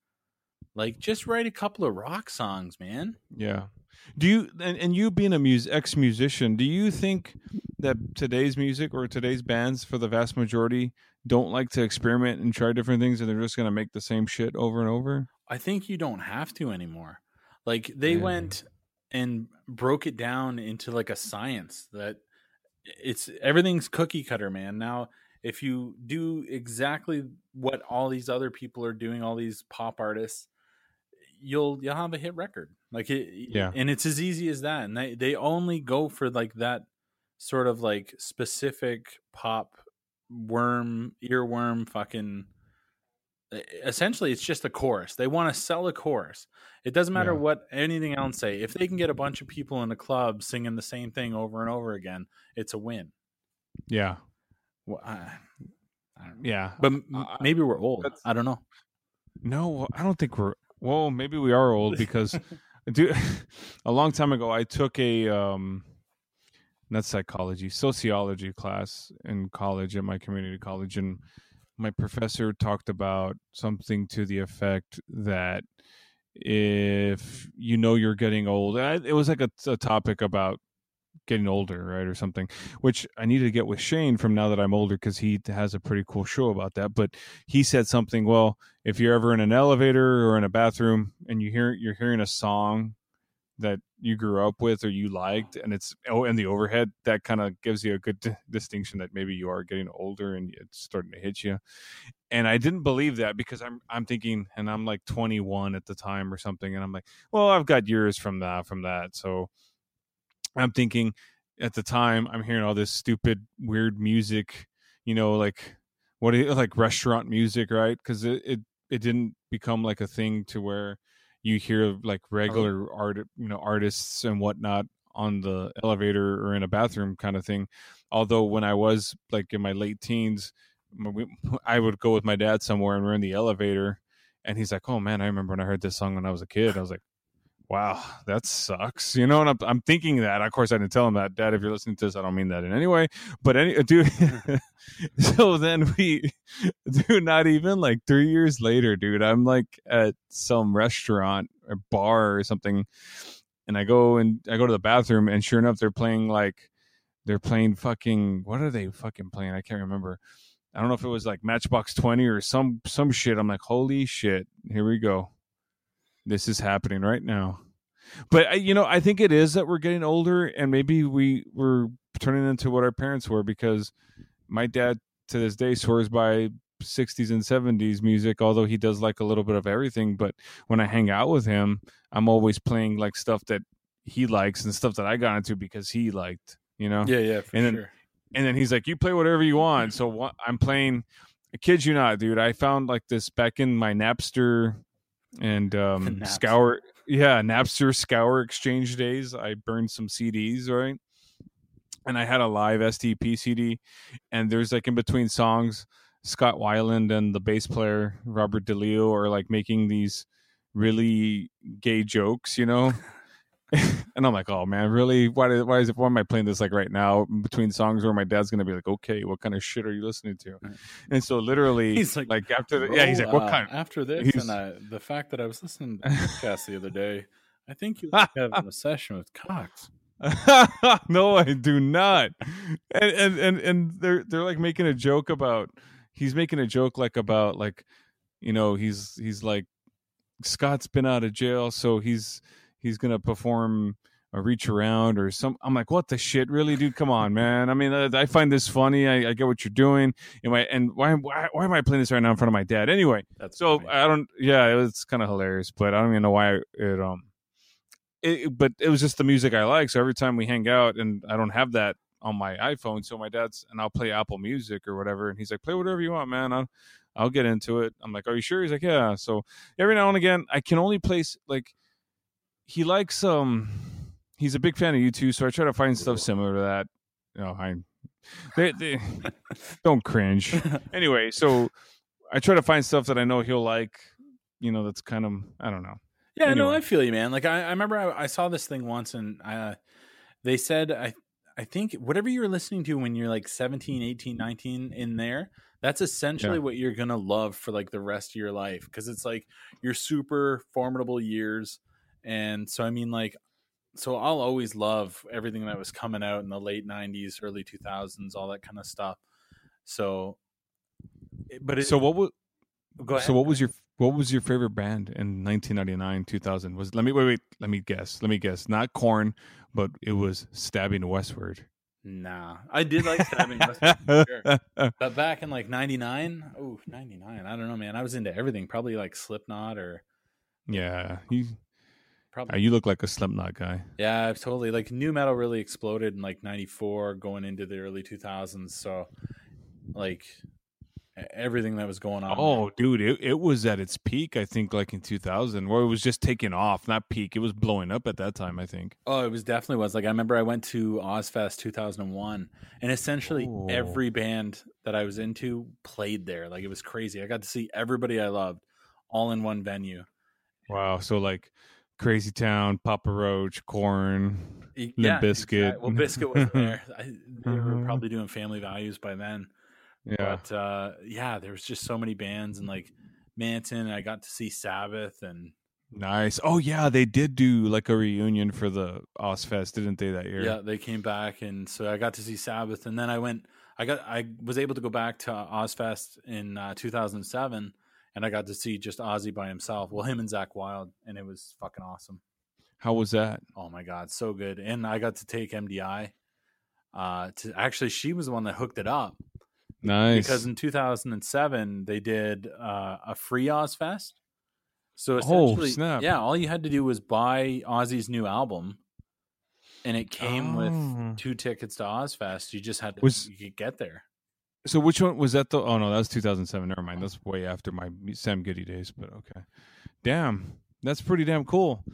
Like, just write a couple of rock songs, man. Yeah. Do you and, and you being a mus ex musician, do you think that today's music or today's bands, for the vast majority, don't like to experiment and try different things, and they're just gonna make the same shit over and over? I think you don't have to anymore. Like they Yeah. went and broke it down into like a science that it's everything's cookie cutter, man. Now, if you do exactly what all these other people are doing, all these pop artists, you'll you'll have a hit record. Like it, Yeah. and it's as easy as that. And they they only go for like that sort of like specific pop worm earworm fucking essentially it's just a chorus they want to sell a chorus it doesn't matter Yeah. what anything else say if they can get a bunch of people in a club singing the same thing over and over again it's a win Yeah, well, I, I don't know. yeah. but I- maybe we're old i don't know No, I don't think we're. Well, maybe we are old *laughs* because, dude, *laughs* a long time ago, I took a um, not psychology, sociology class in college at my community college, and my professor talked about something to the effect that if you know you're getting old. It was like a, a topic about getting older, right, or something, which I need to get with Shane from now that I'm older because he has a pretty cool show about that. But he said something. Well, if you're ever in an elevator or in a bathroom and you hear you're hearing a song that you grew up with or you liked and it's oh and the overhead that kind of gives you a good d- distinction that maybe you are getting older and it's starting to hit you and i didn't believe that because i'm i'm thinking and i'm like 21 at the time or something and i'm like well i've got years from that from that so i'm thinking at the time i'm hearing all this stupid weird music you know like what like restaurant music right? Because it, it it didn't become like a thing to where you hear like uh-huh. regular oh. art you know artists and whatnot on the elevator or in a bathroom kind of thing. Although when i was like in my late teens *laughs* i would go with my dad somewhere and we're in the elevator and he's like oh man i remember when i heard this song when i was a kid. I was like wow, that sucks. You know, and I'm, I'm thinking that. Of course, I didn't tell him that, Dad. If you're listening to this, I don't mean that in any way. But any, *laughs* dude. *laughs* so then we, *laughs* dude, not even like three years later, dude. I'm like at some restaurant or bar or something, and I go and I go to the bathroom, and sure enough, they're playing like they're playing fucking what are they fucking playing? I can't remember. I don't know if it was like Matchbox Twenty or some some shit. I'm like, holy shit, here we go this is happening right now. But uh, you know, I think it is that we're getting older, and maybe we we're turning into what our parents were because my dad to this day swears by 60s and 70s music although he does like a little bit of everything but when i hang out with him i'm always playing like stuff that he likes and stuff that i got into because he liked you know yeah yeah and then sure. and then he's like you play whatever you want so what, i'm playing I kid you not dude i found like this back in my napster and um, *laughs* scour yeah napster scour exchange days i burned some cds right? And i had a live stp cd and there's like in between songs scott weiland and the bass player robert deleo are like making these really gay jokes you know *laughs* *laughs* and I'm like, oh man, really? Why? why is it? Why am I playing this like right now between songs where my dad's gonna be like, okay, what kind of shit are you listening to? And so literally, *laughs* he's like, like after the, yeah, he's like, oh, what kind? Uh, after this, and I, the fact that I was listening to the *laughs* podcast the other day, I think you like having a session with Cox. no, I do not. And and and and they're they're like making a joke about. He's making a joke like about like, you know, he's he's like, Scott's been out of jail, so he's he's gonna perform a reach around or some i'm like what the shit really dude come on man i mean i, I find this funny I, I, get what you're doing and, and why, why, why am i playing this right now in front of my dad anyway That's so funny. i don't yeah it's kind of hilarious but i don't even know why it um it, but it was just the music i like so every time we hang out and i don't have that on my iphone so my dad's and i'll play apple music or whatever and he's like play whatever you want man i'll I'll get into it. I'm like, are you sure? He's like, yeah. So every now and again, I can only place like he likes um he's a big fan of U2, so I try to find stuff similar to that. You know, I they, they *laughs* don't cringe. Anyway, so I try to find stuff that I know he'll like. You know, that's kind of I don't know. Yeah, anyway. no, I feel you, man. Like I, I remember I, I, saw this thing once, and uh, they said I I think whatever you're listening to when you're like 17, 18, 19 in there, that's essentially yeah. what you're gonna love for like the rest of your life because it's like your super formidable years and so, I mean, like, so I'll always love everything that was coming out in the late 90s, early 2000s, all that kind of stuff. So, but it, so what was, go ahead. So what was your, what was your favorite band in 1999, 2000? Was, let me, wait, wait, let me guess. Let me guess. Not Korn but it was Stabbing Westward. Nah, I did like Stabbing Westward, sure. *laughs* But back in like 99, oh, 99, I don't know, man. I was into everything, probably like Slipknot or. Yeah, you Probably. Uh, you look like a Slipknot guy. Yeah, totally. Like new metal really exploded in like '94, going into the early 2000s. So, like everything that was going on. Oh, there. dude, it, it was at its peak. I think like in 2000, where it was just taking off, not peak. It was blowing up at that time. I think. Oh, it was definitely was. Like I remember I went to Ozzfest 2001, and essentially oh. every band that I was into played there. Like it was crazy. I got to see everybody I loved all in one venue. Wow. So like Crazy Town, Papa Roach, Korn, yeah, Bizkit. Exactly. Well, Bizkit was *laughs* there. I, they were uh-huh. probably doing Family Values by then. Yeah. But uh, yeah, there was just so many bands and like Manson. I got to see Sabbath and Nice. Oh yeah, they did do like a reunion for the Ozzfest, didn't they that year? Yeah, they came back, and so I got to see Sabbath, and then I went. I got. I was able to go back to Ozzfest in uh, 2007, and I got to see just Ozzy by himself. Well, him and Zakk Wylde, and it was fucking awesome. How was that? Oh my god, so good! And I got to take MDI. Uh, to actually, she was the one that hooked it up Nice. because in 2007 they did uh, a free Ozzfest. So Oh, essentially, snap. yeah, all you had to do was buy Ozzy's new album, and it came Oh. with two tickets to Ozzfest. You just had to Was- you could get there. So which one was that? The oh no, that was 2007. Never mind. That's way after my Sam Goody days. But okay, damn, that's pretty damn cool.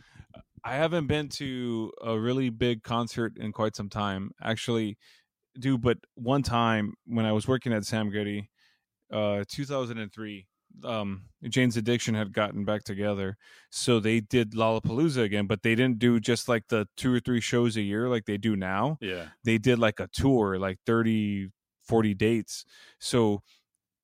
I haven't been to a really big concert in quite some time. Actually, do but one time when I was working at Sam Goody, uh, 2003. Um, Jane's Addiction had gotten back together, so they did Lollapalooza again, but they didn't do just like the two or three shows a year like they do now Yeah, they did like a tour like 30 40 dates so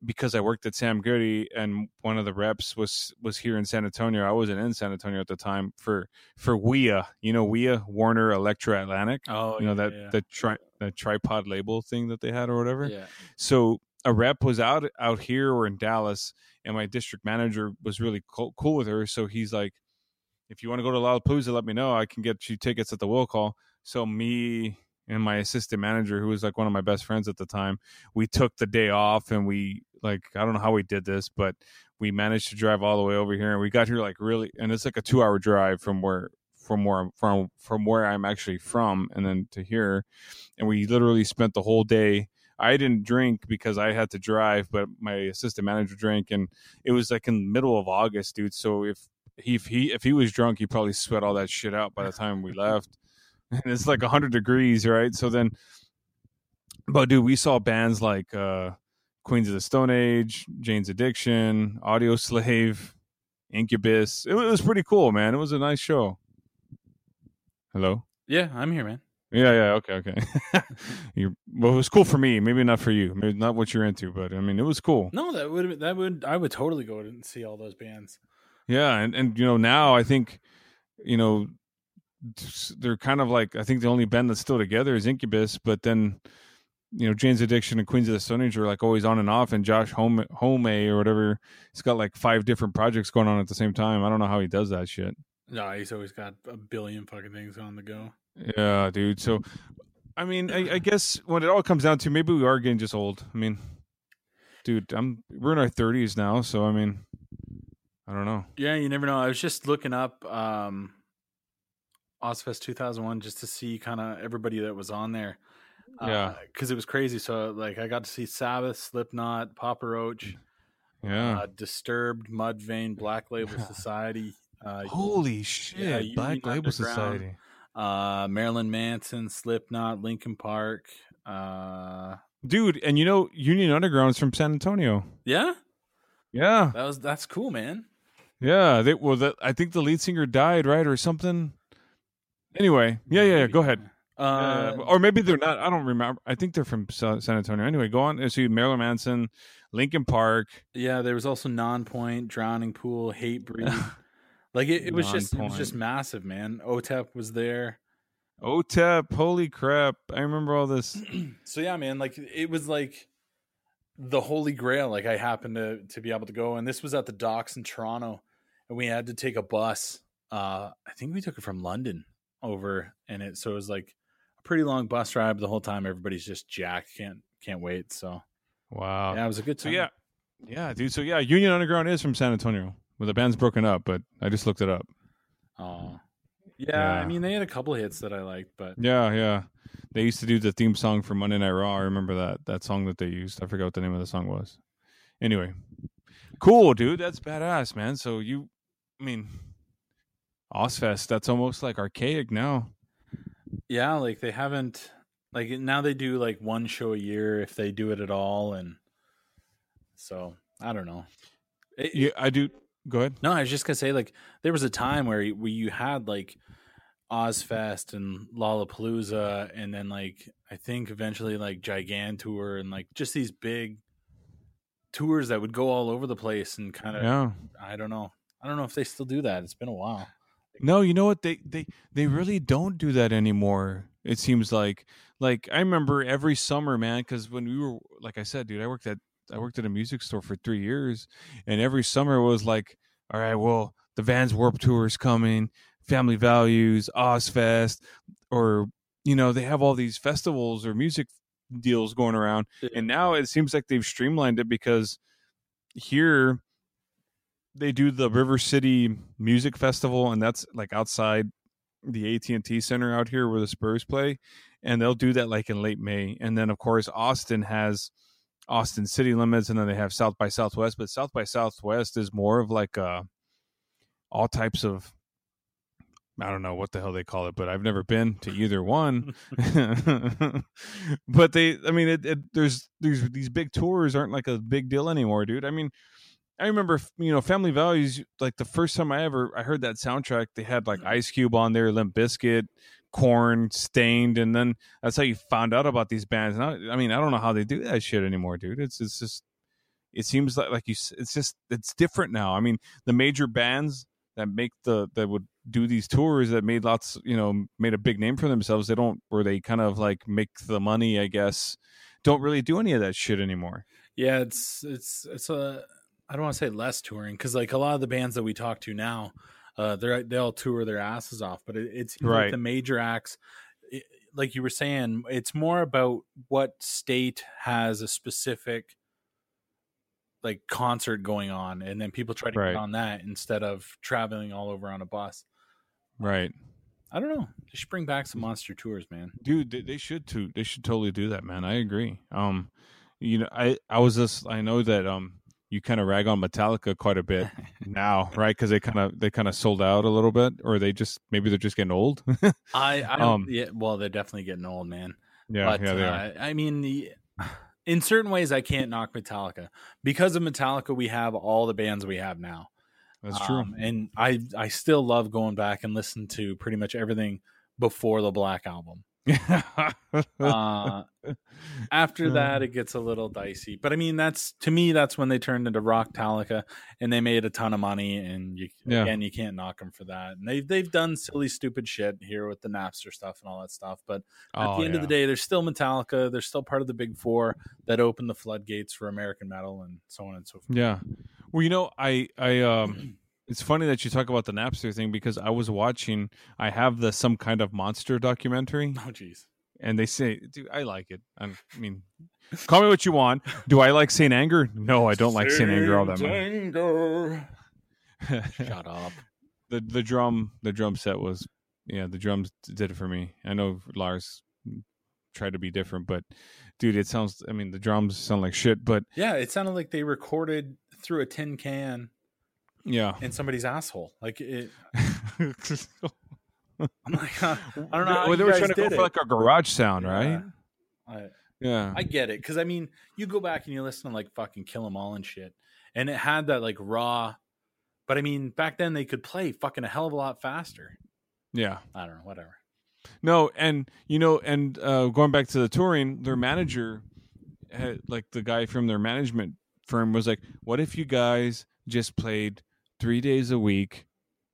because i worked at sam goody and one of the reps was was here in san antonio i wasn't in san antonio at the time for for wea you know wea warner elektra atlantic oh, you know yeah, that yeah. the tri- tripod label thing that they had or whatever yeah. so a rep was out out here or in Dallas, and my district manager was really cool, cool with her. So he's like, "If you want to go to Lollapalooza, let me know. I can get you tickets at the will call." So me and my assistant manager, who was like one of my best friends at the time, we took the day off, and we like I don't know how we did this, but we managed to drive all the way over here, and we got here like really, and it's like a two hour drive from where from where I'm from from where I'm actually from, and then to here, and we literally spent the whole day. I didn't drink because I had to drive, but my assistant manager drank, and it was like in the middle of August, dude. So if he if he if he was drunk, he probably sweat all that shit out by the time we *laughs* left. And it's like hundred degrees, right? So then, but dude, we saw bands like uh Queens of the Stone Age, Jane's Addiction, Audioslave, Incubus. It was pretty cool, man. It was a nice show. Hello. Yeah, I'm here, man. Yeah, yeah, okay, okay. *laughs* you well, it was cool for me. Maybe not for you. Maybe not what you're into, but I mean, it was cool. No, that would that would I would totally go and see all those bands. Yeah, and and you know now I think, you know, they're kind of like I think the only band that's still together is Incubus, but then, you know, Jane's Addiction and Queens of the Stone Age are like always on and off, and Josh Homme Home or whatever, he's got like five different projects going on at the same time. I don't know how he does that shit. No, he's always got a billion fucking things on the go. Yeah, dude. So, I mean, I, I guess when it all comes down to, maybe we are getting just old. I mean, dude, I'm we're in our thirties now, so I mean, I don't know. Yeah, you never know. I was just looking up um Ozzfest 2001 just to see kind of everybody that was on there. Yeah. because it was crazy. So like, I got to see Sabbath, Slipknot, Papa Roach, Yeah. uh, Disturbed, Mudvayne, Black Label Society, uh, Holy shit! Union Black Label Society. uh, Marilyn Manson, Slipknot, Linkin Park. Uh, Dude, and you know Union Underground is from San Antonio. yeah, Yeah, that was that's cool, man. yeah. They well, the, I think the lead singer died, right, or something. Anyway, yeah, yeah. yeah go ahead. Uh, Uh, or maybe they're not. I don't remember. I think they're from San Antonio. Anyway, go on. See Marilyn Manson, Linkin Park. Yeah, there was also Nonpoint, Drowning Pool, Hatebreed. *laughs* like it, it was just it was just massive, man. OTEP was there. OTEP. Holy crap! I remember all this. *clears throat* So yeah, man, like it was like the holy grail. Like I happened to to be able to go, and this was at the docks in Toronto, and we had to take a bus. Uh, I think we took it from London over, and it so it was like a pretty long bus ride. The whole time, everybody's just jacked, can't can't wait. So Wow. yeah, it was a good So time. yeah, yeah, dude. So yeah, Union Underground is from San Antonio. Well, the band's broken up, but I just looked it up. Oh. Yeah, I mean they had a couple hits that I liked, but Yeah, yeah. They used to do the theme song for Monday Night Raw. I remember that that song that they used. I forgot what the name of the song was. Anyway, cool, dude. That's badass, man. So you, I mean, Ozzfest. That's almost like archaic now. yeah, like they haven't like now they do like one show a year if they do it at all, and so I don't know. It- Yeah, I do. Go ahead. No, I was just gonna say like there was a time where where you had like Ozzfest and Lollapalooza, and then like I think eventually like Gigantour and like just these big tours that would go all over the place and kind of Yeah, I don't know. I don't know if they still do that. It's been a while. No, you know what? They they they really don't do that anymore. It seems like like I remember every summer, man, because when we were like I said, dude, I worked at I worked at a music store for three years, and every summer was like, all right, well, the Vans Warp Tour is coming, Family Values, Ozzfest, or you know, they have all these festivals or music deals going around, and now it seems like they've streamlined it because here they do the River City Music Festival, and that's like outside the AT and T Center out here where the Spurs play, and they'll do that like in late May. And then of course Austin has Austin City Limits, and then they have South by Southwest. But South by Southwest is more of like uh, all types of I don't know what the hell they call it, but I've never been to either one. *laughs* *laughs* but they, I mean, it, it, there's there's these big tours aren't like a big deal anymore, dude. I mean, I remember, you know, Family Values. Like the first time I ever I heard that soundtrack, they had like mm. Ice Cube on there, Limp Bizkit, Korn, Staind, and then that's how you found out about these bands. And I, I mean, I don't know how they do that shit anymore, dude. It's it's just it seems like like you, it's just it's different now. I mean, the major bands that make the that would do these tours that made lots, you know, made a big name for themselves. They don't where they kind of like make the money, I guess. Don't really do any of that shit anymore. Yeah, it's it's it's a I don't want to say less touring because like a lot of the bands that we talk to now, uh, they're they'll tour their asses off, but it, it's Right. like the major acts. it- like you were saying, it's more about what state has a specific like concert going on, and then people try to Right. get on that instead of traveling all over on a bus. Right. I don't know. They should bring back some monster tours, man. dude they, they should too they should totally do that man i agree um you know i i was just i know that um you kind of rag on metallica quite a bit *laughs* now right because they kind of they kind of sold out a little bit or they just maybe they're just getting old *laughs* I, I Um, yeah, well, they're definitely getting old, man. yeah but yeah they are uh, I mean, the, *sighs* in certain ways, I can't knock Metallica because of Metallica. We have all the bands we have now. that's true Um, and I I still love going back and listen to pretty much everything before the Black album. *laughs* Uh, after that, it gets a little dicey. But I mean, that's to me, that's when they turned into Rock Talica, and they made a ton of money. And you Yeah. again, you can't knock them for that. And they've they've done silly, stupid shit here with the Napster stuff and all that stuff. But at Oh, the end of the day, they're still Metallica. They're still part of the Big Four that opened the floodgates for American metal and so on and so forth. yeah well you know i i um it's funny that you talk about the napster thing because i was watching i have the some kind of monster documentary Oh, jeez. and they say, "Dude, I like it." I mean, call me what you want. Do I like Saint Anger? No, I don't like Saint Anger all that much. *laughs* Shut up. the the drum the drum set was yeah the drums did it for me. I know Lars tried to be different, but dude, it sounds. I mean, the drums sound like shit, but Yeah, it sounded like they recorded through a tin can yeah. in somebody's asshole. Like it. *laughs* I'm like, uh, I don't know. Well, they were trying to go did for like a garage sound, right? I, Yeah. I get it because I mean, you go back and you listen to like fucking Kill 'Em All and shit, and it had that like raw. But I mean, back then they could play fucking a hell of a lot faster. yeah. I don't know, whatever. No, and you know, and uh, going back to the touring, their manager, had, like the guy from their management firm, was like, "What if you guys just played three days a week,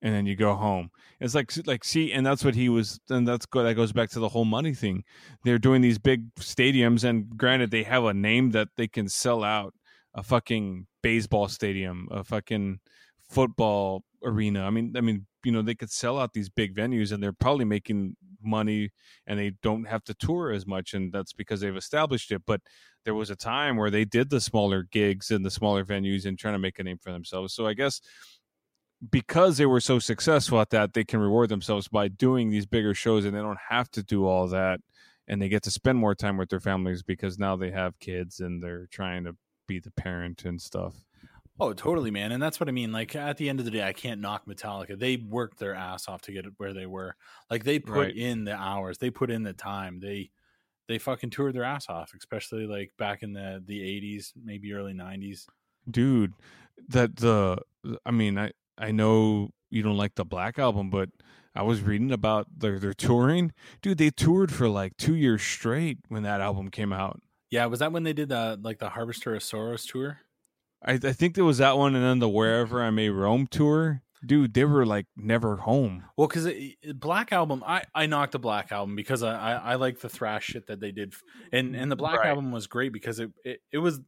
and then you go home?" It's like, like, see, and that's what he was, and that's go that goes back to the whole money thing. They're doing these big stadiums, and granted, they have a name that they can sell out a fucking baseball stadium, a fucking football arena. I mean, I mean, you know, they could sell out these big venues, and they're probably making money and they don't have to tour as much and that's because they've established it but there was a time where they did the smaller gigs and the smaller venues and trying to make a name for themselves. So i guess because they were so successful at that they can reward themselves by doing these bigger shows and they don't have to do all that and they get to spend more time with their families because now they have kids and they're trying to be the parent and stuff Oh, totally, man. And that's what I mean. Like at the end of the day, I can't knock Metallica. They worked their ass off to get it where they were. Like they put Right. in the hours, they put in the time. They they fucking toured their ass off, especially like back in the the eighties, maybe early nineties. dude that the i mean i i know you don't like the black album but i was reading about their their touring dude they toured for like two years straight when that album came out Yeah, was that when they did the like the Harvester of Sorrows tour? I, I think there was that one, and then the Wherever I May Roam tour. Dude, they were like never home. Well, because Black Album, I I knocked the Black Album because I, I I like the thrash shit that they did, and and the Black Right. Album was great because it, it it was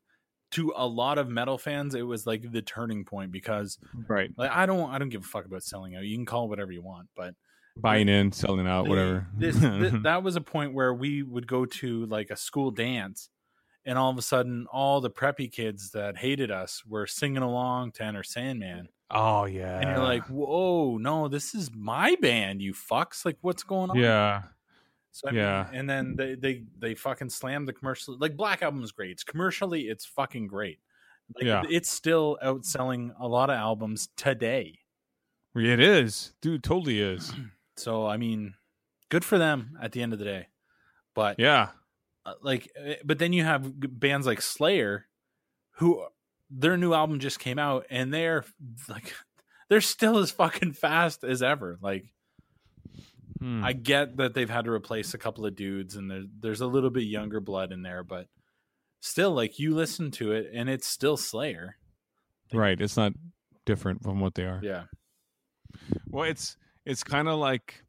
to a lot of metal fans it was like the turning point because Right. like I don't I don't give a fuck about selling out. You can call it whatever you want, but Buying in, selling out, whatever. This, th- *laughs* that was a point where we would go to like a school dance, and all of a sudden, all the preppy kids that hated us were singing along to Enter Sandman, oh yeah. and you're like, "Whoa, no, this is my band, you fucks! Like, what's going on?" yeah, So, I mean, Yeah. and then they they they fucking slammed the commercial. Like Black Album is great. It's commercially, it's fucking great. Like, Yeah. it's still outselling a lot of albums today. it is, dude. Totally is. *clears throat* So I mean, good for them at the end of the day. But Yeah. Uh, like uh, but then you have bands like slayer who their new album just came out and they're like *laughs* they're still as fucking fast as ever like Hmm. i get that they've had to replace a couple of dudes and there, there's a little bit younger blood in there but still like you listen to it and it's still slayer right. It's not different from what they are. yeah Well, it's it's kind of like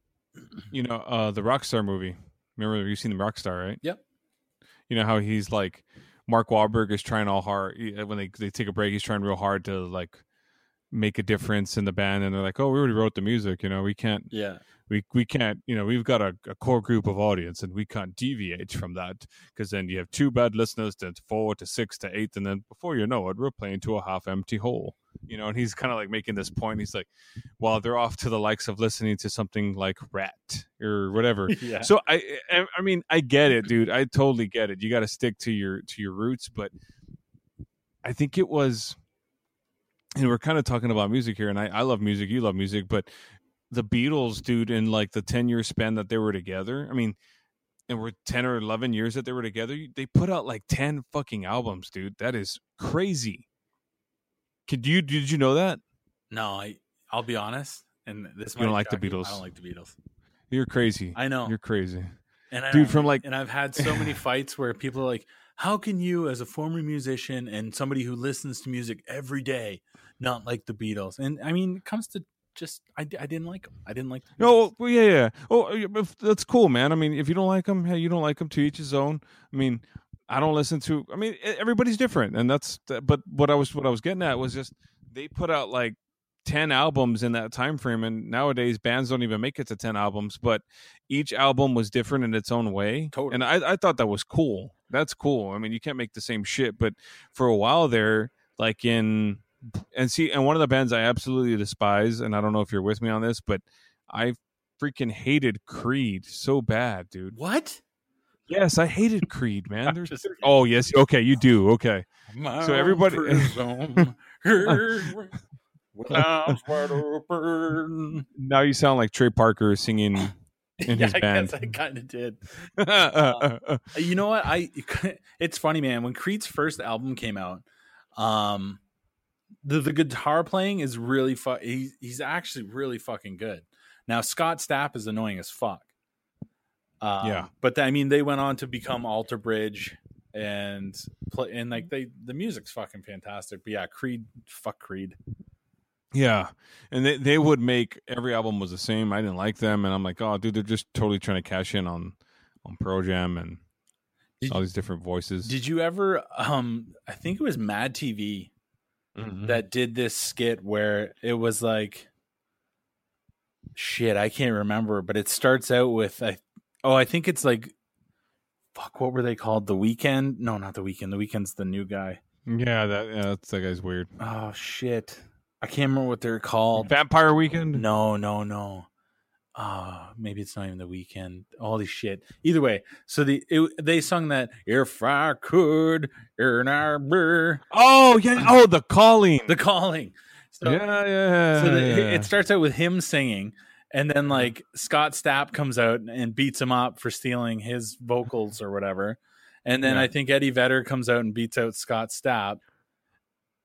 you know uh the Rockstar movie. Remember you've seen the Rockstar, right? Yep. You know how he's like Mark Wahlberg is trying all hard uh, when they they take a break. He's trying real hard to like make a difference in the band, and they're like, "Oh, we already wrote the music. You know, we can't yeah we we can't you know we've got a, a core group of audience and we can't deviate from that because then you have two bad listeners to four to six to eight and then before you know it we're playing to a half empty hole you know and he's kind of like making this point he's like well they're off to the likes of listening to something like rat or whatever. *laughs* Yeah. So I, I i mean i get it dude. I totally get it. You got to stick to your to your roots but i think it was and we're kind of talking about music here and i i love music you love music but the beatles dude in like the 10 year span that they were together i mean and we're 10 or 11 years that they were together they put out like 10 fucking albums dude. That is crazy could you did you know that no i i'll be honest and this You don't like the you, Beatles. i don't like the beatles you're crazy i know you're crazy And I, Dude, from, like- and I've had so many *laughs* fights where people are like, "How can you, as a former musician and somebody who listens to music every day, not like the Beatles?" And I mean, it comes to just I, I didn't like them. I didn't like. The Beatles. No, well, yeah, yeah. Oh, that's cool, man. I mean, if you don't like them, hey, you don't like them. To each his own. I mean, I don't listen to. I mean, everybody's different, and that's. But what I was what I was getting at was just they put out like ten albums in that time frame, and nowadays bands don't even make it to ten albums. But each album was different in its own way, Totally. and I I thought that was cool. That's cool. I mean, you can't make the same shit, but for a while there, like in and see, and one of the bands I absolutely despise, and I don't know if you're with me on this, but I freaking hated Creed so bad, dude. What? Yes, I hated Creed, man. There's, just- *laughs* oh yes, okay, you do. Okay, So everybody- *laughs* now you sound like Trey Parker singing *laughs* in yeah, his I band. guess I kind of did. uh, You know what? I it's funny, man. When Creed's first album came out, um, the the guitar playing is really fu- he, He's actually really fucking good. Now Scott Stapp is annoying as fuck. Um, Yeah. but I mean, they went on to become Alter Bridge and play and like they the music's fucking fantastic. But yeah, Creed, fuck Creed. yeah, and they they would make every album was the same. I didn't like them, and I'm like, oh, dude, they're just totally trying to cash in on on Pearl Jam and Did- all these different voices. Did you ever? Um, I think it was Mad TV Mhm. that did this skit where it was like shit i can't remember but it starts out with I, oh i think it's like fuck what were they called the weekend no not the weekend the weekend's the new guy yeah, that yeah, that's, that guy's weird. oh shit i can't remember what they're called Vampire Weekend. no no no uh maybe it's not even the weekend holy shit either way so the it, they sung that if i could earn our Oh yeah. Oh, the calling. the calling so yeah, yeah. So the, yeah. it starts out with him singing, and then like Scott Stapp comes out and beats him up for stealing his vocals or whatever. And then Yeah. I think Eddie Vedder comes out and beats out Scott Stapp.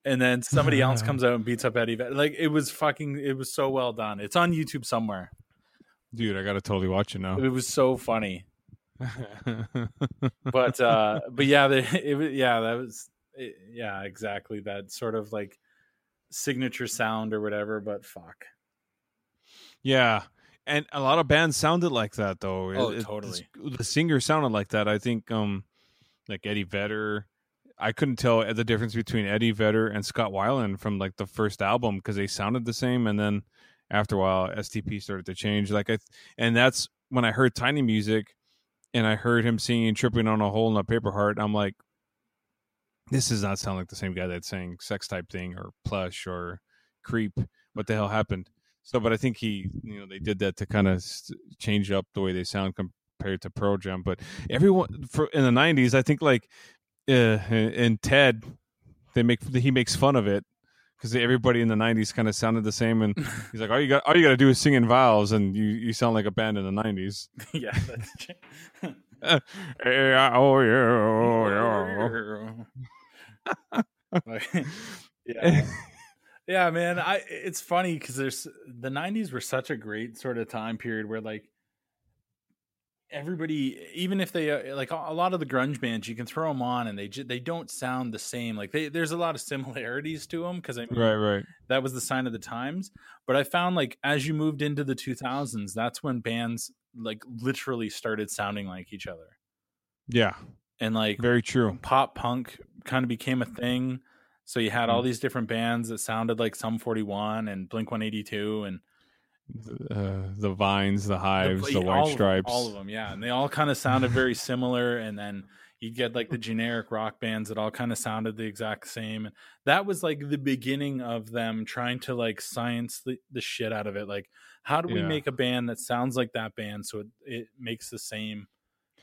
And then somebody else *laughs* comes out and beats up Eddie Vedder. Like it was fucking, it was so well done. It's on YouTube somewhere. Dude, I gotta totally watch it now. It was so funny. *laughs* But uh but yeah, it yeah, that was it, yeah, exactly that sort of like signature sound or whatever. But fuck, Yeah, and a lot of bands sounded like that though. Oh, It- it- totally. The singer sounded like that. I think, um, like Eddie Vedder. I couldn't tell the difference between Eddie Vedder and Scott Weiland from like the first album because they sounded the same, and then after a while, STP started to change. Like I, and that's when I heard Tiny Music, and I heard him singing "Tripping on a Hole in a Paper Heart." I'm like, this does not sound like the same guy that sang "Sex Type Thing" or "Plush" or "Creep." What the hell happened? So, but I think he, you know, they did that to kind of change up the way they sound compared to Pearl Jam. But everyone for in the '90s, I think like eh, uh, in Ted, they make he makes fun of it because everybody in the '90s kind of sounded the same, and *laughs* he's like, all you got, all you got to do is sing in vowels, and you you sound like a band in the '90s. *laughs* yeah, that's true. Hey, *laughs* eh, eh, ah, oh yeah, oh yeah. Yeah. Yeah, man. I it's funny because there's the '90s were such a great sort of time period where like everybody, even if they uh, like a lot of the grunge bands, you can throw them on and they they don't sound the same. Like they there's a lot of similarities to them because I mean, Right, right. that was the sign of the times. But I found like as you moved into the 2000s, that's when bands like literally started sounding like each other, Yeah, and like very true. pop punk kind of became a thing. So you had all Mm. these different bands that sounded like Sum 41 and Blink 182 and Uh, the vines, the hives, the, all white of- stripes. all of them, yeah. And they all kind of sounded very similar. And then you'd get like the *laughs* generic rock bands that all kind of sounded the exact same. And that was like the beginning of them trying to like science the, the shit out of it. Like, how do we Yeah. make a band that sounds like that band so it, it makes the same?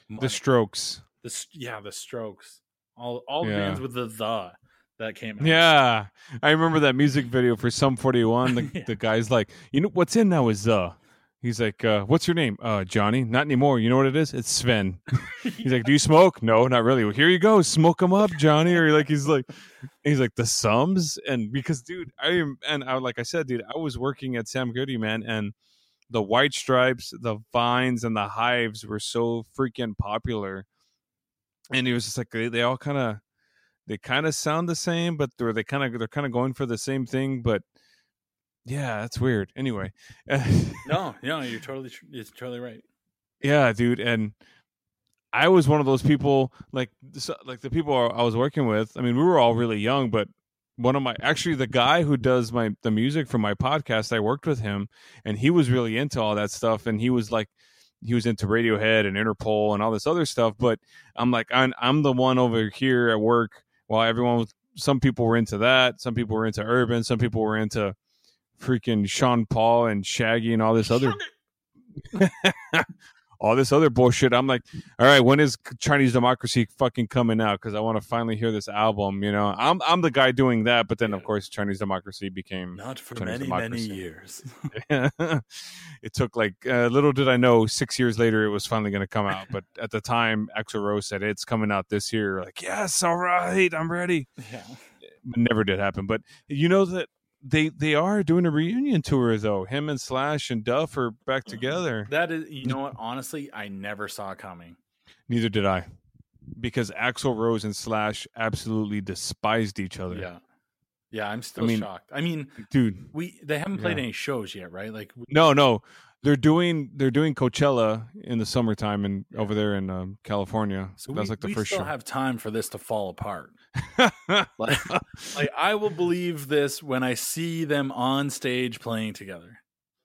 the? Strokes. The yeah, the Strokes. All all Yeah. bands with the the that came out. Yeah, I remember that music *laughs* video for Sum 41. The, Yeah. the guy's like, you know what's in now is uh. He's like, uh, "What's your name? Uh, Johnny. Not anymore. You know what it is? It's Sven." *laughs* *laughs* he's like, "Do you smoke? No, not really. Well, here you go. Smoke them up, Johnny." Or like, he's like, he's like the sums, and because, dude, I am, and I like I said, dude, I was working at Sam Goody, man, and the white stripes, the vines, and the hives were so freaking popular, and it was just like they, they all kind of they kind of sound the same, but they're they kind of they're kind of going for the same thing, but yeah, that's weird. Anyway, No, *laughs* no, you're totally it's totally right. yeah, dude, and I was one of those people like like the people I was working with. I mean, we were all really young, but one of my actually the guy who does my the music for my podcast, I worked with him, and he was really into all that stuff, and he was like. He was into Radiohead and Interpol and all this other stuff, but I'm like, I'm, I'm the one over here at work while everyone was, some people were into that, some people were into urban, some people were into freaking Sean Paul and Shaggy and all this other *laughs* all this other bullshit. I'm like, all right, when is Chinese Democracy fucking coming out? Because I want to finally hear this album. You know, I'm I'm the guy doing that, but then of course Chinese Democracy became. Not for Chinese many, many democracy. years. *laughs* *laughs* it took like uh, little did I know six years later it was finally going to come out. But at the time, Axl Rose said it's coming out this year. Like, yes, all right, I'm ready. yeah. But never did happen. But you know that they they are doing a reunion tour though. Him and Slash and Duff are back mm-hmm. together. That is, you know what? Honestly, I never saw coming. Neither did I, because Axl Rose and Slash absolutely despised each other. Yeah, yeah. I'm still mean- shocked. I mean, dude. we they haven't played Yeah. any shows yet, right? Like, we, No, no, they're doing they're doing Coachella in the summertime and Yeah. over there in um, California. so That's we, like the we first still show. have time for this to fall apart. *laughs* Like, like I will believe this when I see them on stage playing together.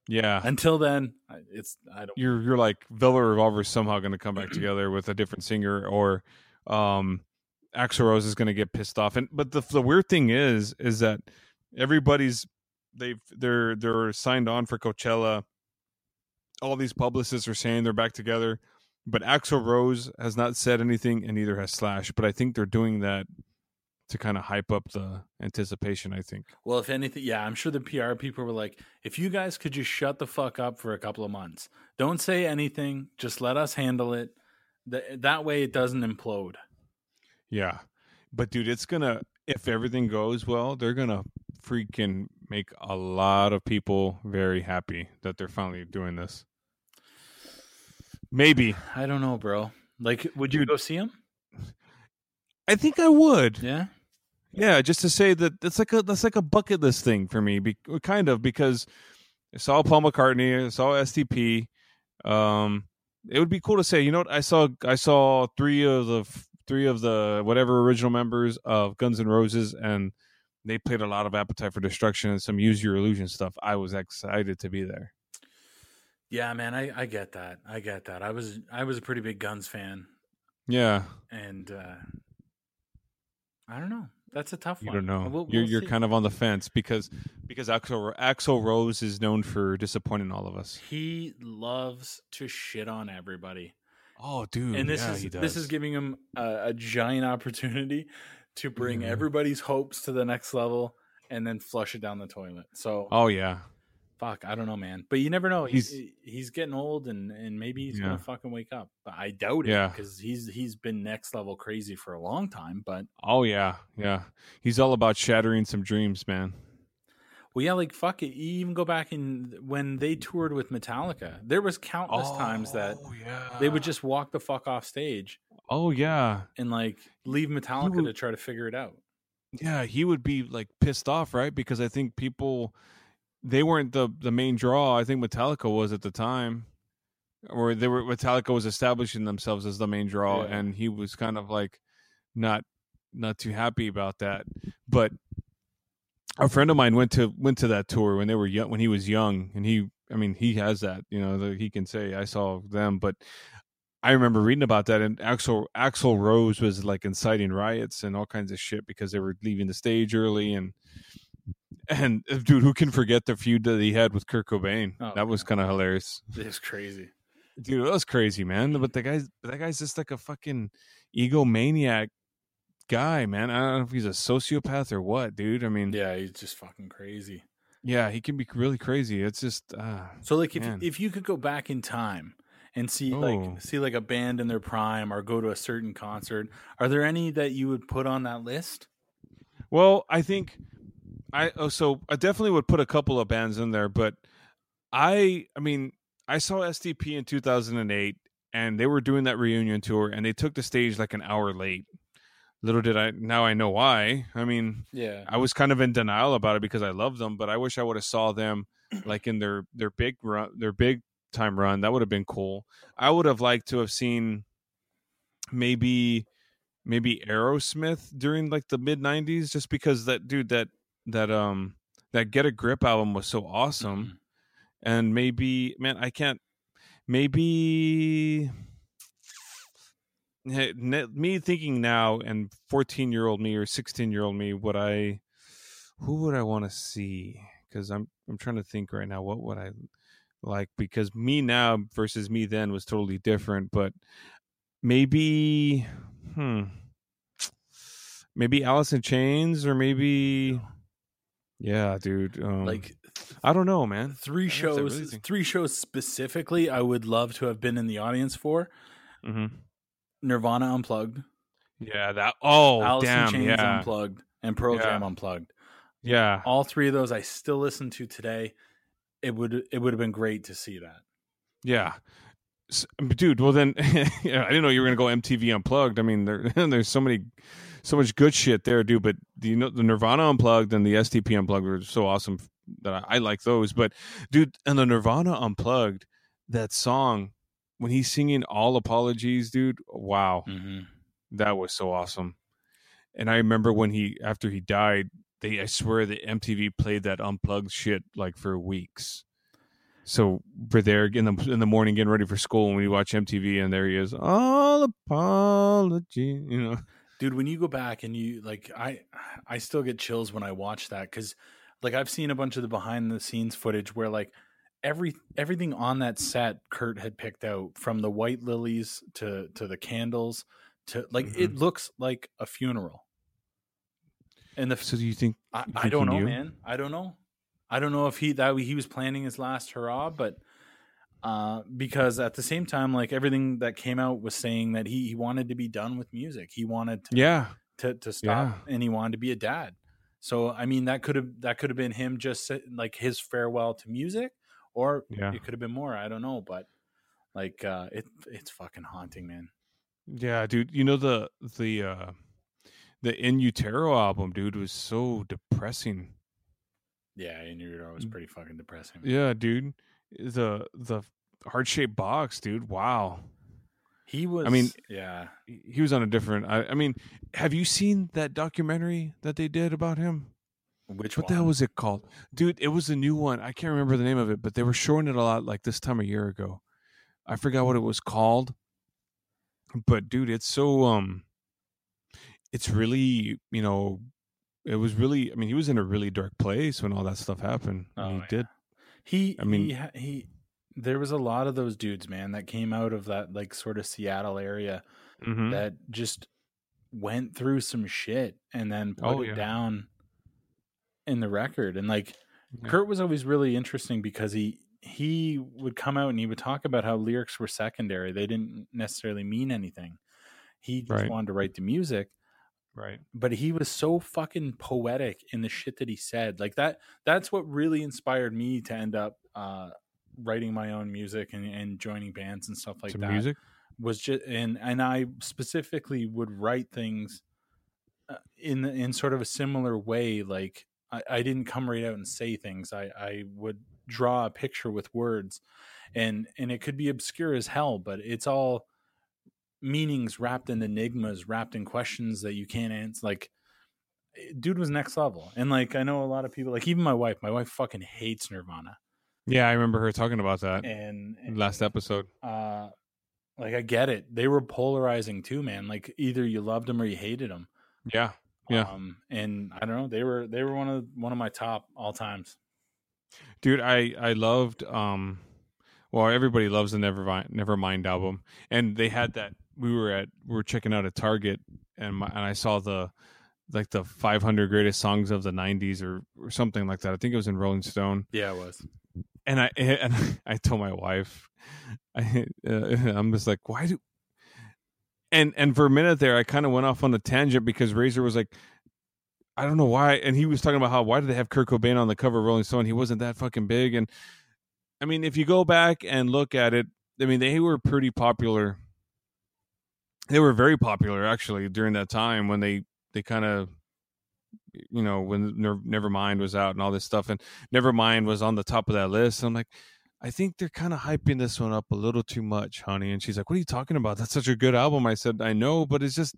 yeah, Until then, it's I don't. you're you're like Velvet Revolver is somehow going to come back *clears throat* together with a different singer, or um, Axl Rose is going to get pissed off. And but the the weird thing is, is that everybody's they've they're they're signed on for Coachella. All these publicists are saying they're back together, but Axl Rose has not said anything, and neither has Slash. But I think they're doing that to kind of hype up the anticipation. I think. Well, if anything, yeah, I'm sure the PR people were like, if you guys could just shut the fuck up for a couple of months, don't say anything, just let us handle it. That that way, it doesn't implode. Yeah. But dude, it's gonna if everything goes well, they're gonna freaking make a lot of people very happy that they're finally doing this. Maybe. I don't know, bro. Like, would you go see him? I think I would. Yeah. Yeah, just to say that it's like a that's like a bucket list thing for me, be, kind of because I saw Paul McCartney, I saw STP. Um, it would be cool to say, you know what? I saw I saw three of the three of the whatever original members of Guns N' Roses, and they played a lot of Appetite for Destruction and some Use Your Illusion stuff. I was excited to be there. Yeah, man, I, I get that. I get that. I was I was a pretty big Guns fan, Yeah, and uh, I don't know. That's a tough you one. don't know. We'll- you're we'll you're see. kind of on the fence because because Axl Axl Rose is known for disappointing all of us. He loves to shit on everybody, Oh, dude, and this yeah, is this is giving him a, a giant opportunity to bring Mhm. everybody's hopes to the next level and then flush it down the toilet. So Oh yeah, fuck, I don't know, man. But you never know. He's He's- eh, he's getting old, and and maybe he's Yeah. gonna fucking wake up. But I doubt it Yeah. because he's he's been next level crazy for a long time. But oh yeah, yeah. He's all about shattering some dreams, man. well, yeah, like fuck it. You even go back in when they toured with Metallica. There was countless times that Oh, yeah. they would just walk the fuck off stage Oh yeah, and like leave Metallica would- to try to figure it out. yeah. He would be like pissed off, right? Because I think people they weren't the the main draw. I think Metallica was at the time, or they were Metallica was establishing themselves as the main draw, Yeah. and he was kind of like not not too happy about that. But a friend of mine went to went to that tour when they were young, when he was young, and he, I mean, he has that, you know, that he can say I saw them, but. I remember reading about that, and Axl Axl Rose was like inciting riots and all kinds of shit because they were leaving the stage early, and and *laughs* dude, who can forget the feud that he had with Kurt Cobain? Oh, that was kind of hilarious, It's crazy. dude. That was crazy, man. But the guy's that guy's just like a fucking egomaniac guy, man. I don't know if he's a sociopath or what, dude. I mean, Yeah, he's just fucking crazy. yeah, he can be really crazy. It's just, uh, So like if Man. if you could go back in time and see Oh. like see like a band in their prime or go to a certain concert, are there any that you would put on that list? Well, I think I oh, so I definitely would put a couple of bands in there, but I I mean I saw STP in 2008 and they were doing that reunion tour and they took the stage like an hour late. Little did I now I know why. I mean, Yeah. I was kind of in denial about it because I love them, but I wish I would have saw them like in their their big run, their big time run. That would have been cool. I would have liked to have seen maybe maybe Aerosmith during like the mid 90s just because that dude that that um that Get a Grip album was so awesome Mhm. and maybe man I can't maybe Hey, me thinking now and 14 year old me or 16 year old me would i who would i want to see because i'm i'm trying to think right now what would i like because me now versus me then was totally different but maybe hmm maybe alice in chains or maybe yeah dude um, Like i don't know man three I'd really shows three shows specifically I would love to have been in the audience for. hmm Nirvana Unplugged, yeah that oh Alice damn in Chains yeah Unplugged, and Pearl Yeah. Jam Unplugged. yeah All three of those I still listen to today. It would it would have been great to see that. Yeah. Dude, well then, *laughs* yeah, I didn't know you were gonna go MTV Unplugged. I mean, there, *laughs* there's so many, so much good shit there, dude. But you know the Nirvana Unplugged and the STP Unplugged were so awesome that I, I like those. But dude, and the Nirvana Unplugged, that song when he's singing "All Apologies," dude, wow, Mm-hmm. that was so awesome. And I remember when he after he died, they I swear the MTV played that unplugged shit like for weeks. So we're there in the in the morning getting ready for school and we watch MTV and there he is. All apology, you know. Dude when you go back and you like i i still get chills when i watch that because like i've seen a bunch of the behind the scenes footage where like every everything on that set kurt had picked out from the white lilies to to the candles to like it mm-hmm. looks like a funeral. And the So do you think I, you I don't know knew? man. I don't know. I don't know if he that he was planning his last hurrah but uh, because at the same time, like everything that came out was saying that he, he wanted to be done with music. He wanted to Yeah. to to stop and he wanted to be a dad. So I mean that could have that could have been him just like his farewell to music or Yeah. it could have been more, I don't know, but like uh it it's fucking haunting, man. Yeah, dude. You know the the uh the In Utero album, dude, was so depressing. Yeah, In Utero was pretty fucking depressing. Yeah, dude. The the heart shaped box, dude. Wow. He was. I mean- yeah. He was on a different. I, I mean, have you seen that documentary that they did about him? Which What one? the hell was it called, dude? It was a new one. I can't remember the name of it, but they were showing it a lot like this time a year ago. I forgot what it was called, but dude, it's so um, it's really you know, it was really. I mean, he was in a really dark place when all that stuff happened. Oh, he yeah. did. He. I mean- he, he. There was a lot of those dudes, man, that came out of that like sort of Seattle area Mhm. that just went through some shit and then put Oh, it yeah. down in the record. And like Yeah. Kurt was always really interesting because he he would come out and he would talk about how lyrics were secondary. They didn't necessarily mean anything. He just Right. wanted to write the music. Right. but he was so fucking poetic in the shit that he said like that that's what really inspired me to end up uh writing my own music and, and joining bands and stuff like Some that music. was just and and i specifically would write things uh, in in sort of a similar way like I, I didn't come right out and say things i i would draw a picture with words and and it could be obscure as hell but it's all meanings wrapped in enigmas wrapped in questions that you can't answer like eh, dude was next level and like i know a lot of people like even my wife my wife fucking hates nirvana Yeah, I remember her talking about that and, and last episode. uh like i get it they were polarizing too man like either you loved them or you hated them Yeah. Yeah. um and i don't know they were they were one of one of my top all times dude i i loved um well everybody loves the nevermind nevermind album and they had that we were at we were checking out a target and my, and i saw the like the 500 greatest songs of the 90s or or something like that i think it was in rolling stone yeah it was and i *laughs* and i told my wife i uh, *laughs* i'm just like why do and and for a minute there i kind of went off on a tangent because razor was like I don't know why. And he was talking about how why did they have Kurt Cobain on the cover of Rolling Stone? He wasn't that fucking big. And I mean, if you go back and look at it, I mean, they were pretty popular. They were very popular actually during that time when they they kind of, you know, when Never- Nevermind was out and all this stuff, and Nevermind was on the top of that list. I'm like, I think they're kind of hyping this one up a little too much, honey. And she's like, What are you talking about? That's such a good album. I said, I know, but it's just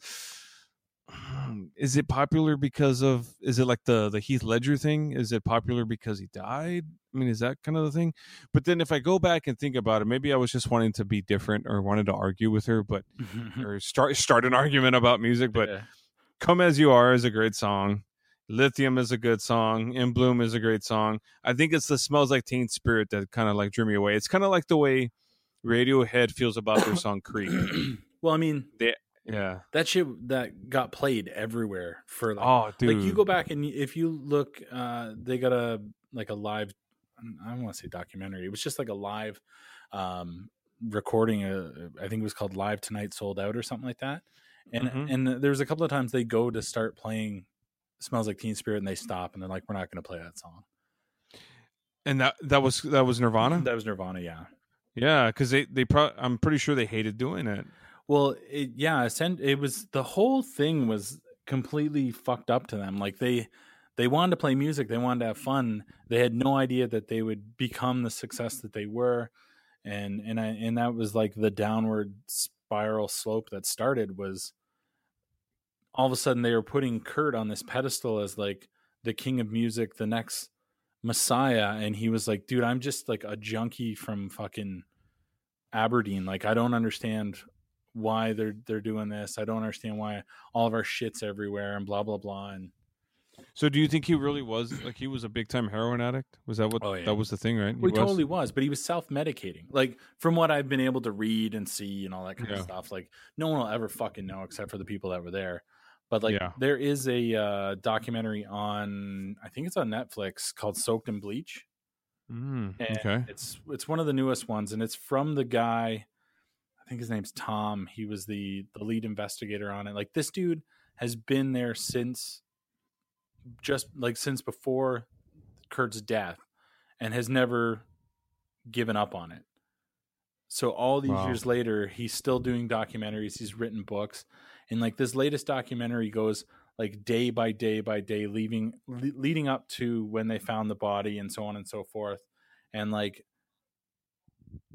Um, is it popular because of is it like the the Heath Ledger thing? Is it popular because he died? I mean, is that kind of the thing? But then if I go back and think about it, maybe I was just wanting to be different or wanted to argue with her, but *laughs* or start start an argument about music. But Yeah. Come As You Are is a great song. Lithium is a good song. In Bloom is a great song. I think it's the Smells Like Teen Spirit that kind of like drew me away. It's kind of like the way Radiohead feels about their song Creep. *coughs* well i mean Yeah. that shit that got played everywhere for like, Oh, dude. like you go back and if you look uh they got a like a live i don't want to say documentary it was just like a live um recording uh, i think it was called live tonight sold out or something like that and Mhm. and there's a couple of times they go to start playing smells like teen spirit and they stop and they're like we're not going to play that song and that that was that was Nirvana. that was nirvana yeah Yeah, because they they pro- I'm pretty sure they hated doing it. Well, it, yeah, it was the whole thing was completely fucked up to them. Like they they wanted to play music, they wanted to have fun. They had no idea that they would become the success that they were, and and I and that was like the downward spiral slope that started was all of a sudden they were putting Kurt on this pedestal as like the king of music, the next messiah, and he was like, dude, I'm just like a junkie from fucking Aberdeen. Like I don't understand why they're they're doing this. I don't understand why all of our shit's everywhere and blah blah blah. And So, do you think he really was like he was a big time heroin addict? Was that what Oh, yeah. that was the thing, right? well, he was? totally was, but he was self medicating. Like from what I've been able to read and see and all that kind Yeah. of stuff. Like no one will ever fucking know except for the people that were there. But like Yeah. there is a uh, documentary on I think it's on Netflix called Soaked in Bleach. Mm, And okay. It's it's one of the newest ones, and it's from the guy. Think his name's Tom. He was the the lead investigator on it. Like this dude has been there since just like since before Kurt's death, and has never given up on it. So all these Wow. years later, he's still doing documentaries. He's written books, and like this latest documentary goes like day by day by day leaving le- leading up to when they found the body and so on and so forth and like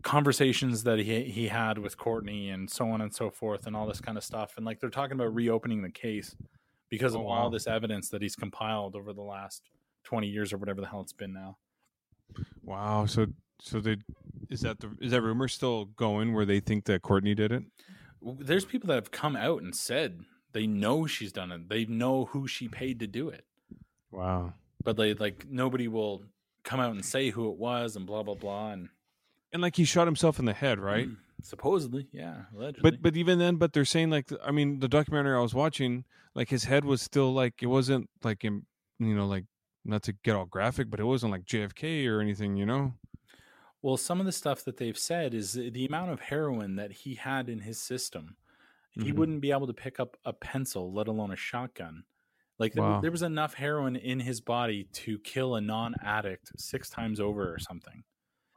conversations that he he had with Courtney and so on and so forth and all this kind of stuff and like they're talking about reopening the case because of Oh, all this evidence that he's compiled over the last 20 years or whatever the hell it's been now. Wow. So so they is that the is that rumor still going where they think that Courtney did it? There's people that have come out and said they know she's done it. They know who she paid to do it. Wow. But they like nobody will come out and say who it was and blah blah blah and And like he shot himself in the head, right? supposedly, yeah, allegedly. But but even then, but they're saying like I mean the documentary I was watching, like his head was still like it wasn't like in, you know like not to get all graphic, but it wasn't like JFK or anything, you know. Well, some of the stuff that they've said is the amount of heroin that he had in his system. He Mhm. wouldn't be able to pick up a pencil, let alone a shotgun. Like there, there was enough heroin in his body to kill a non-addict six times over or something.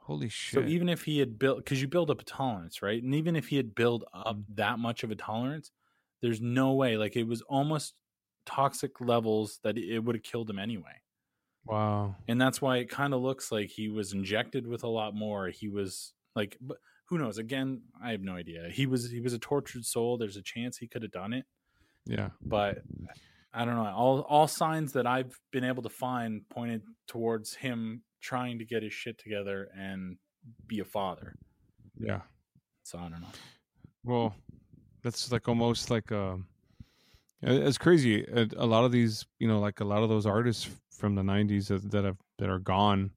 Holy shit! So even if he had built, because you build up a tolerance, right? And even if he had built up Mm-hmm. that much of a tolerance, there's no way. Like it was almost toxic levels that it would have killed him anyway. wow. and that's why it kind of looks like he was injected with a lot more he was like but who knows again i have no idea he was he was a tortured soul there's a chance he could have done it Yeah. but i don't know all all signs that i've been able to find pointed towards him trying to get his shit together and be a father Yeah. so i don't know Well, that's like almost like um, it's crazy. A, a lot of these, you know, like a lot of those artists from the '90s that, that have that are gone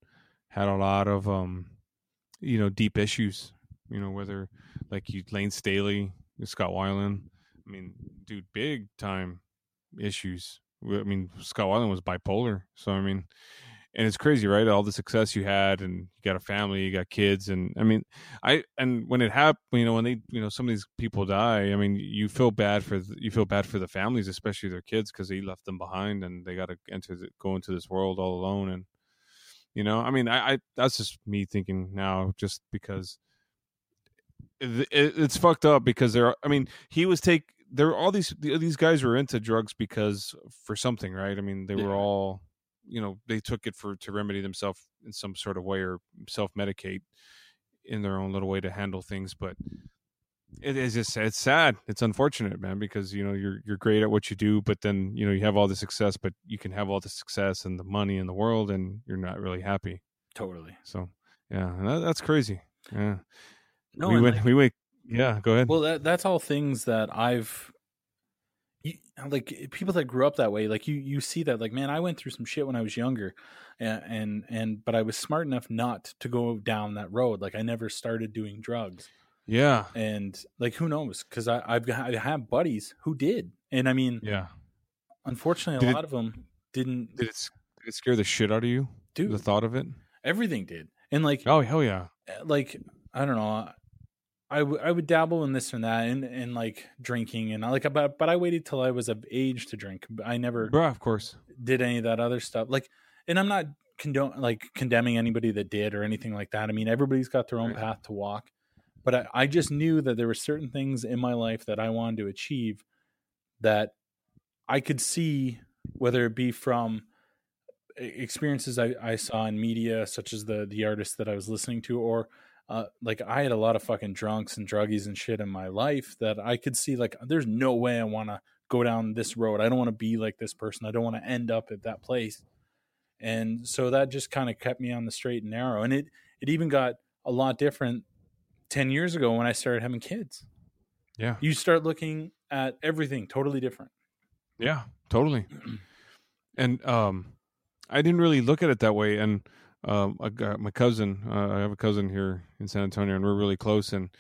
had a lot of, um, you know, deep issues. You know, whether like you Layne Staley, Scott Weiland. I mean, dude, big time issues. I mean, Scott Weiland was bipolar, so I mean, and it's crazy, right? All the success you had, and you got a family, you got kids, and I mean, I and when it happened, you know, when they, you know, some of these people die, I mean, you feel bad for the, you feel bad for the families, especially their kids, because they left them behind and they got to enter the, go into this world all alone, and you know, I mean, I, I that's just me thinking now, just because it, it, it's fucked up because there, are, I mean, he was take there all these these guys were into drugs because for something, right? I mean, they Yeah. were all you know they took it for to remedy themselves in some sort of way or self medicate in their own little way to handle things but it is just it's sad. It's unfortunate man because you know you're you're great at what you do but then you know you have all the success but you can have all the success and the money in the world and you're not really happy. Totally. So yeah that, that's crazy. Yeah. No we went like, we went yeah go ahead. Well that, that's all things that i've you, uh, like eh, people that grew up that way like you you see that like man i went through some shit when i was younger and and, and but i was smart enough not to go down that road like i never started doing drugs. Yeah. And like who knows? Because i i've got i have buddies who did and i mean yeah. unfortunately Did a it- lot of them didn't did it, did it scare the shit out of you do the thought of it? Everything did and like oh hell yeah. Eh, like I don't know. I, w- I would dabble in this and that and, and like drinking and I like but but I waited till I was of age to drink. I never bruh of course did any of that other stuff. Like and I'm not condone like condemning anybody that did or anything like that. I mean everybody's got their own Right. path to walk. But I, I just knew that there were certain things in my life that I wanted to achieve that I could see whether it be from experiences I, I saw in media, such as the the artists that I was listening to, or uh, like I had a lot of fucking drunks and druggies and shit in my life that I could see like there's no way I want to go down this road. I don't want to be like this person. I don't want to end up at that place. And so that just kind of kept me on the straight and narrow. And it it even got a lot different 10 years ago when I started having kids. yeah You start looking at everything totally different. Yeah, totally. *clears throat* and um, I didn't really look at it that way. And um, I got my cousin, uh, I have a cousin here in San Antonio, and we're really close. And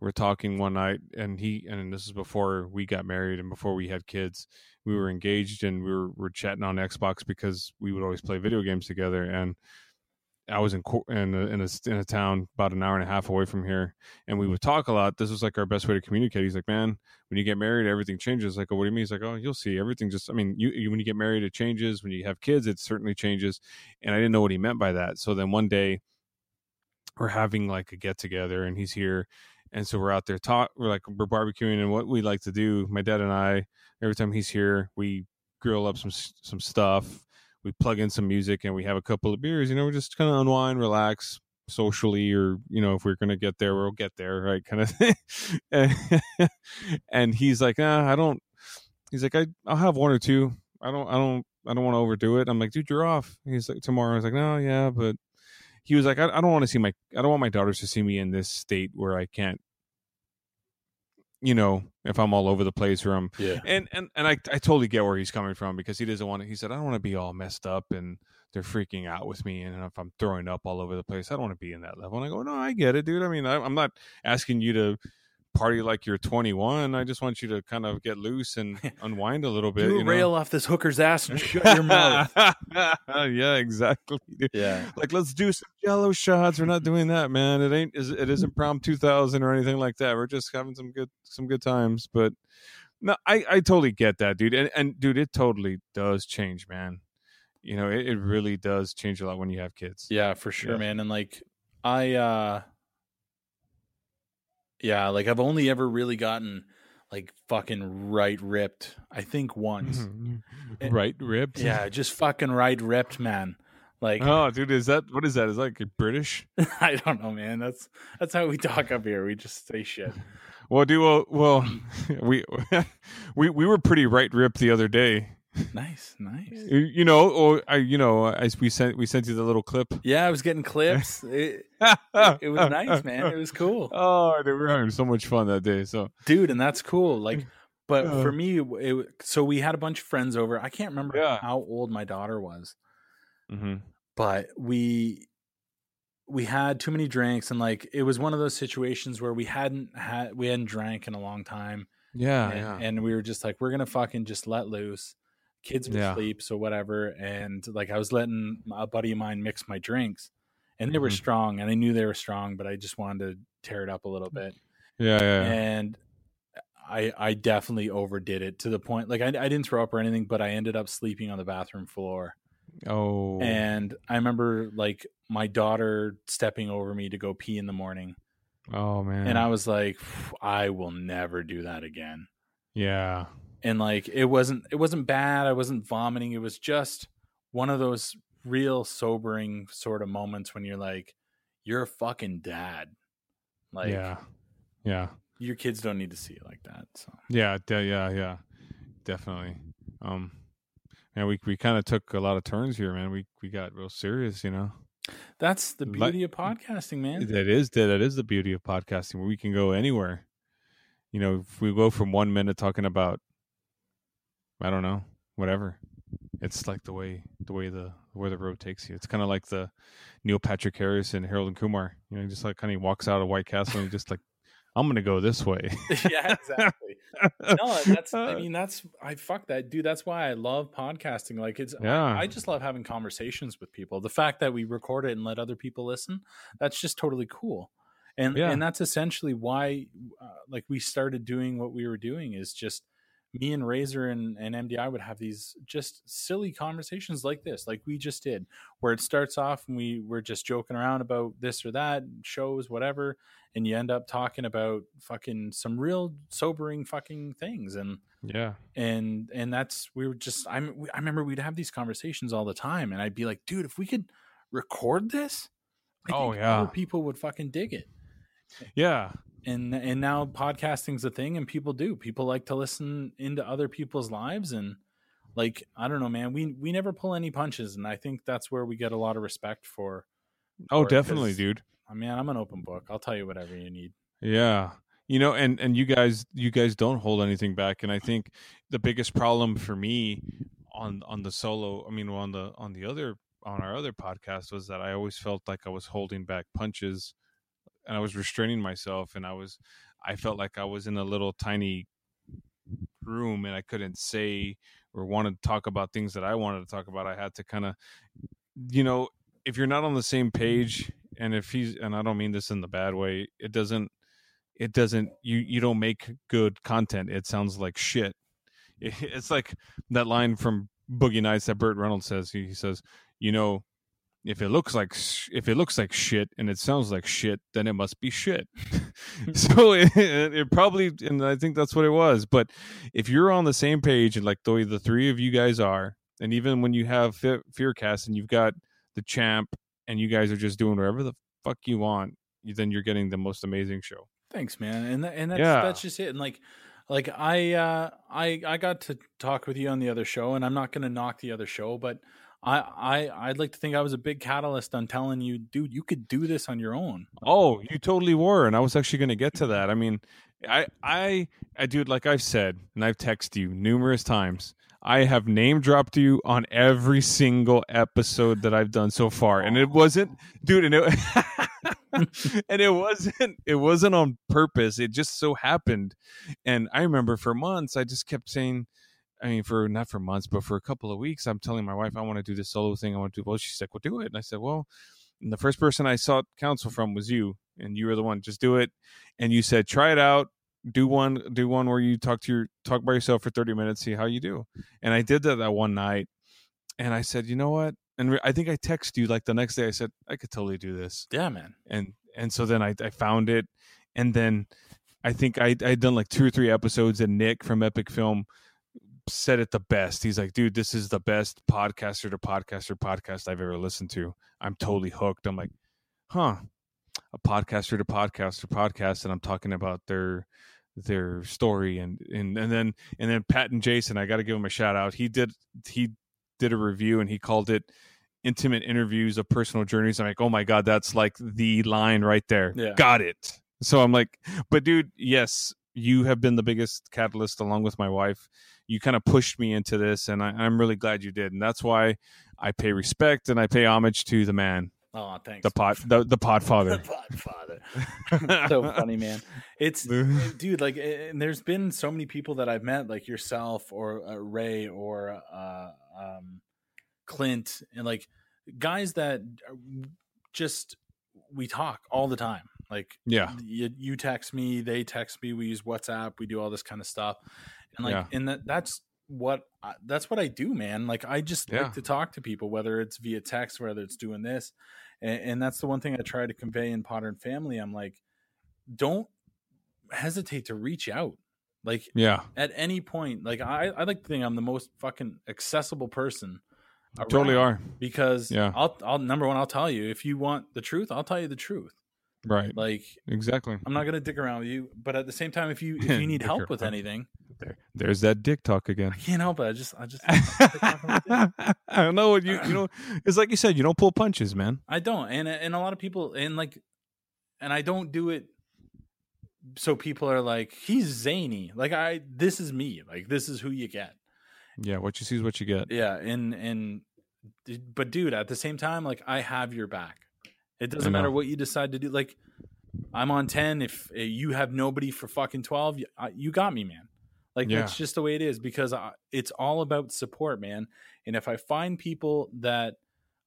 we're talking one night, and he, and this is before we got married and before we had kids. We were engaged, and we were, were chatting on Xbox because we would always play video games together. And I was in in a, in a in a town about an hour and a half away from here, and we would talk a lot. This was like our best way to communicate. He's like, "Man, when you get married, everything changes." Like, oh, what do you mean? He's like, "Oh, you'll see. Everything just. I mean, you, you when you get married, it changes. When you have kids, it certainly changes." And I didn't know what he meant by that. So then one day, we're having like a get together, and he's here, and so we're out there talk. We're like we're barbecuing, and what we like to do, my dad and I, every time he's here, we grill up some some stuff. We plug in some music and we have a couple of beers. You know, we're just kind of unwind, relax, socially, or you know, if we're gonna get there, we'll get there, right? Kind of thing. *laughs* and, he's like, ah, I don't. He's like, I I'll have one or two. I don't I don't I don't want to overdo it. I'm like, dude, you're off. He's like, tomorrow. I was like, no, yeah, but he was like, I, I don't want to see my I don't want my daughters to see me in this state where I can't you know, if I'm all over the place or I'm Yeah. and and and I I totally get where he's coming from because he doesn't want to. He said, I don't want to be all messed up and they're freaking out with me, and if I'm throwing up all over the place, I don't want to be in that level. And I go, no, I get it, dude. I mean, I, I'm not asking you to party like you're 21. I just want you to kind of get loose and *laughs* unwind a little bit. You know? rail off this hooker's ass and shut your *laughs* mouth. yeah, exactly. dude. Yeah. Like, let's do some jello shots. We're not doing that, man. It ain't. It isn't prom 2000 or anything like that. We're just having some good, some good times. But no, I, I totally get that, dude. And, and dude, it totally does change, man. You know, it, it really does change a lot when you have kids. Yeah, for sure, Yeah. man. And like I uh yeah, like I've only ever really gotten like fucking right ripped. I think once. Mhm. Right, ripped. yeah, just fucking right ripped, man. Like Oh, dude, is that what is that? Is that like British? *laughs* I don't know, man. That's that's how we talk up here. We just say shit. Well, do well. Well, *laughs* we *laughs* we we were pretty right ripped the other day. Nice, nice. You know, or I, you know, as we sent we sent you the little clip. Yeah, I was getting clips. *laughs* It, it was nice, man. It was cool. *laughs* Oh, we were having so much fun that day. So dude and that's cool like but Yeah. for me it, so we had a bunch of friends over i can't remember Yeah. how old my daughter was Mhm. but we we had too many drinks and like it was one of those situations where we hadn't had we hadn't drank in a long time yeah, and, yeah, and we were just like we're gonna fucking just let loose kids will Yeah. sleep so whatever and like i was letting a buddy of mine mix my drinks and they were Mhm. strong and i knew they were strong but i just wanted to tear it up a little bit yeah, yeah. and I I definitely overdid it to the point like I, I didn't throw up or anything, but I ended up sleeping on the bathroom floor. Oh, And I remember like my daughter stepping over me to go pee in the morning, oh man, and I was like, I will never do that again. yeah, And like it wasn't it wasn't bad. I wasn't vomiting. It was just one of those real sobering sort of moments when you're like, you're a fucking dad. Like yeah, yeah, your kids don't need to see it like that. So yeah, de- yeah, yeah, definitely. Um, yeah, we we kind of took a lot of turns here, man. We we got real serious, you know. that's the Like- beauty of podcasting, man. That is that that is the beauty of podcasting. Where we can go anywhere. You know, if we go from one minute talking about, I don't know, whatever. It's like the way the way the where the road takes you. It's kind of like the Neil Patrick Harris and Harold and Kumar. You know, he just like kind of walks out of White Castle and just like, I'm gonna go this way. *laughs* yeah, exactly. No, that's I mean that's I fuck that dude. That's why I love podcasting. Like it's Yeah. I, I just love having conversations with people. The fact that we record it and let other people listen, that's just totally cool. And Yeah. and that's essentially why uh, like we started doing what we were doing is just me and Razor and, and MDI would have these just silly conversations like this, like we just did, where it starts off and we were just joking around about this or that, shows, whatever, and you end up talking about fucking some real sobering fucking things. And yeah, and and that's we were just I I remember we'd have these conversations all the time, and I'd be like, dude, if we could record this, I Oh, think yeah. people would fucking dig it. yeah, And and now podcasting's a thing, and people do. People like to listen into other people's lives, and like I don't know, man. We we never pull any punches, and I think that's where we get a lot of respect for. oh, for it, dude. I mean, I'm an open book. I'll tell you whatever you need. Yeah. You know, and and you guys you guys don't hold anything back and I think the biggest problem for me on on the solo, I mean on the on the other on our other podcast was that I always felt like I was holding back punches and I was restraining myself and I was I felt like I was in a little tiny room and I couldn't say or wanted to talk about things that I wanted to talk about. I had to kind of you know, if you're not on the same page and if he's and I don't mean this in the bad way, it doesn't it doesn't you you don't make good content. It sounds like shit. *laughs* It's like that line from Boogie Nights that Burt Reynolds says. He, he says, "You know, if it looks like if it looks like shit and it sounds like shit, then it must be shit. *laughs* so it, it probably, and I think that's what it was. But if you're on the same page and like the way the three of you guys are, and even when you have Fe- Fearcast and you've got the champ, and you guys are just doing whatever the fuck you want, then you're getting the most amazing show. Thanks, man. And tha- and that's Yeah. that's just it. And like like I uh I I got to talk with you on the other show and I'm not going to knock the other show, but I I I'd like to think I was a big catalyst on telling you, dude, you could do this on your own. Oh, you totally were, and I was actually going to get to that. I mean, I, I, I, dude, like I've said, and I've texted you numerous times. I have name dropped you on every single episode that I've done so far, and it wasn't, dude, and it, *laughs* and it wasn't, it wasn't on purpose. It just so happened, and I remember for months I just kept saying. I mean, for not for months, but for a couple of weeks, I'm telling my wife I want to do this solo thing. I want to do. Well, she's like, "Well, do it." And I said, "Well, and the first person I sought counsel from was you, and you were the one. Just do it. And you said, try it out. Do one. Do one where you talk to your talk by yourself for thirty minutes. See how you do. And I did that that one night. And I said, you know what? And I think I texted you like the next day. I said I could totally do this. Yeah, man. And and so then I I found it, and then I think I I'd done like two or three episodes, and Nick from Epic Film said it the best. He's like, dude, this is the best podcaster to podcaster podcast I've ever listened to. I'm totally hooked. I'm like, huh, a podcaster to podcaster podcast, and I'm talking about their their story and and and then and then Pat and Jason, I got to give him a shout out. He did he did a review and he called it intimate interviews of personal journeys. I'm like, oh my god, that's like the line right there. Yeah. Got it. So I'm like, but dude, yes, you have been the biggest catalyst along with my wife. You kind of pushed me into this, and I, I'm really glad you did. And that's why I pay respect and I pay homage to the man, Oh, thanks. the pot, the, the podfather. *laughs* Podfather. *laughs* so funny, man. It's *laughs* dude, like, and there's been so many people that I've met, like yourself or uh, Ray or uh, um, Clint, and like guys that just we talk all the time. Like, Yeah. you, you text me, they text me. We use WhatsApp. We do all this kind of stuff, and like, Yeah. and that that's what I, that's what I do, man. Like, I just Yeah. like to talk to people, whether it's via text, whether it's doing this, and, and that's the one thing I try to convey in Potter and Family. I'm like, don't hesitate to reach out. Like Yeah. at any point, like I, I like to think I'm the most fucking accessible person. I totally are. because Yeah. I'll, I'll number one, I'll tell you if you want the truth, I'll tell you the truth. Right. Like Exactly. I'm not gonna dick around with you, but at the same time, if you if you *laughs* need help with anything, There, there's that dick talk again. I can't help it. I just I just *laughs* I don't know what you you know. It's like you said, you don't pull punches, man. I don't, and and a lot of people, and like, and I don't do it. So people are like, he's zany. Like I, this is me. Like this is who you get. Yeah, what you see is what you get. Yeah, and and, but dude, at the same time, like I have your back. It doesn't matter what you decide to do. Like I'm on ten. If uh, you have nobody for fucking twelve, you, I- you got me, man. Like Yeah. that's just the way it is because I, it's all about support, man. And if I find people that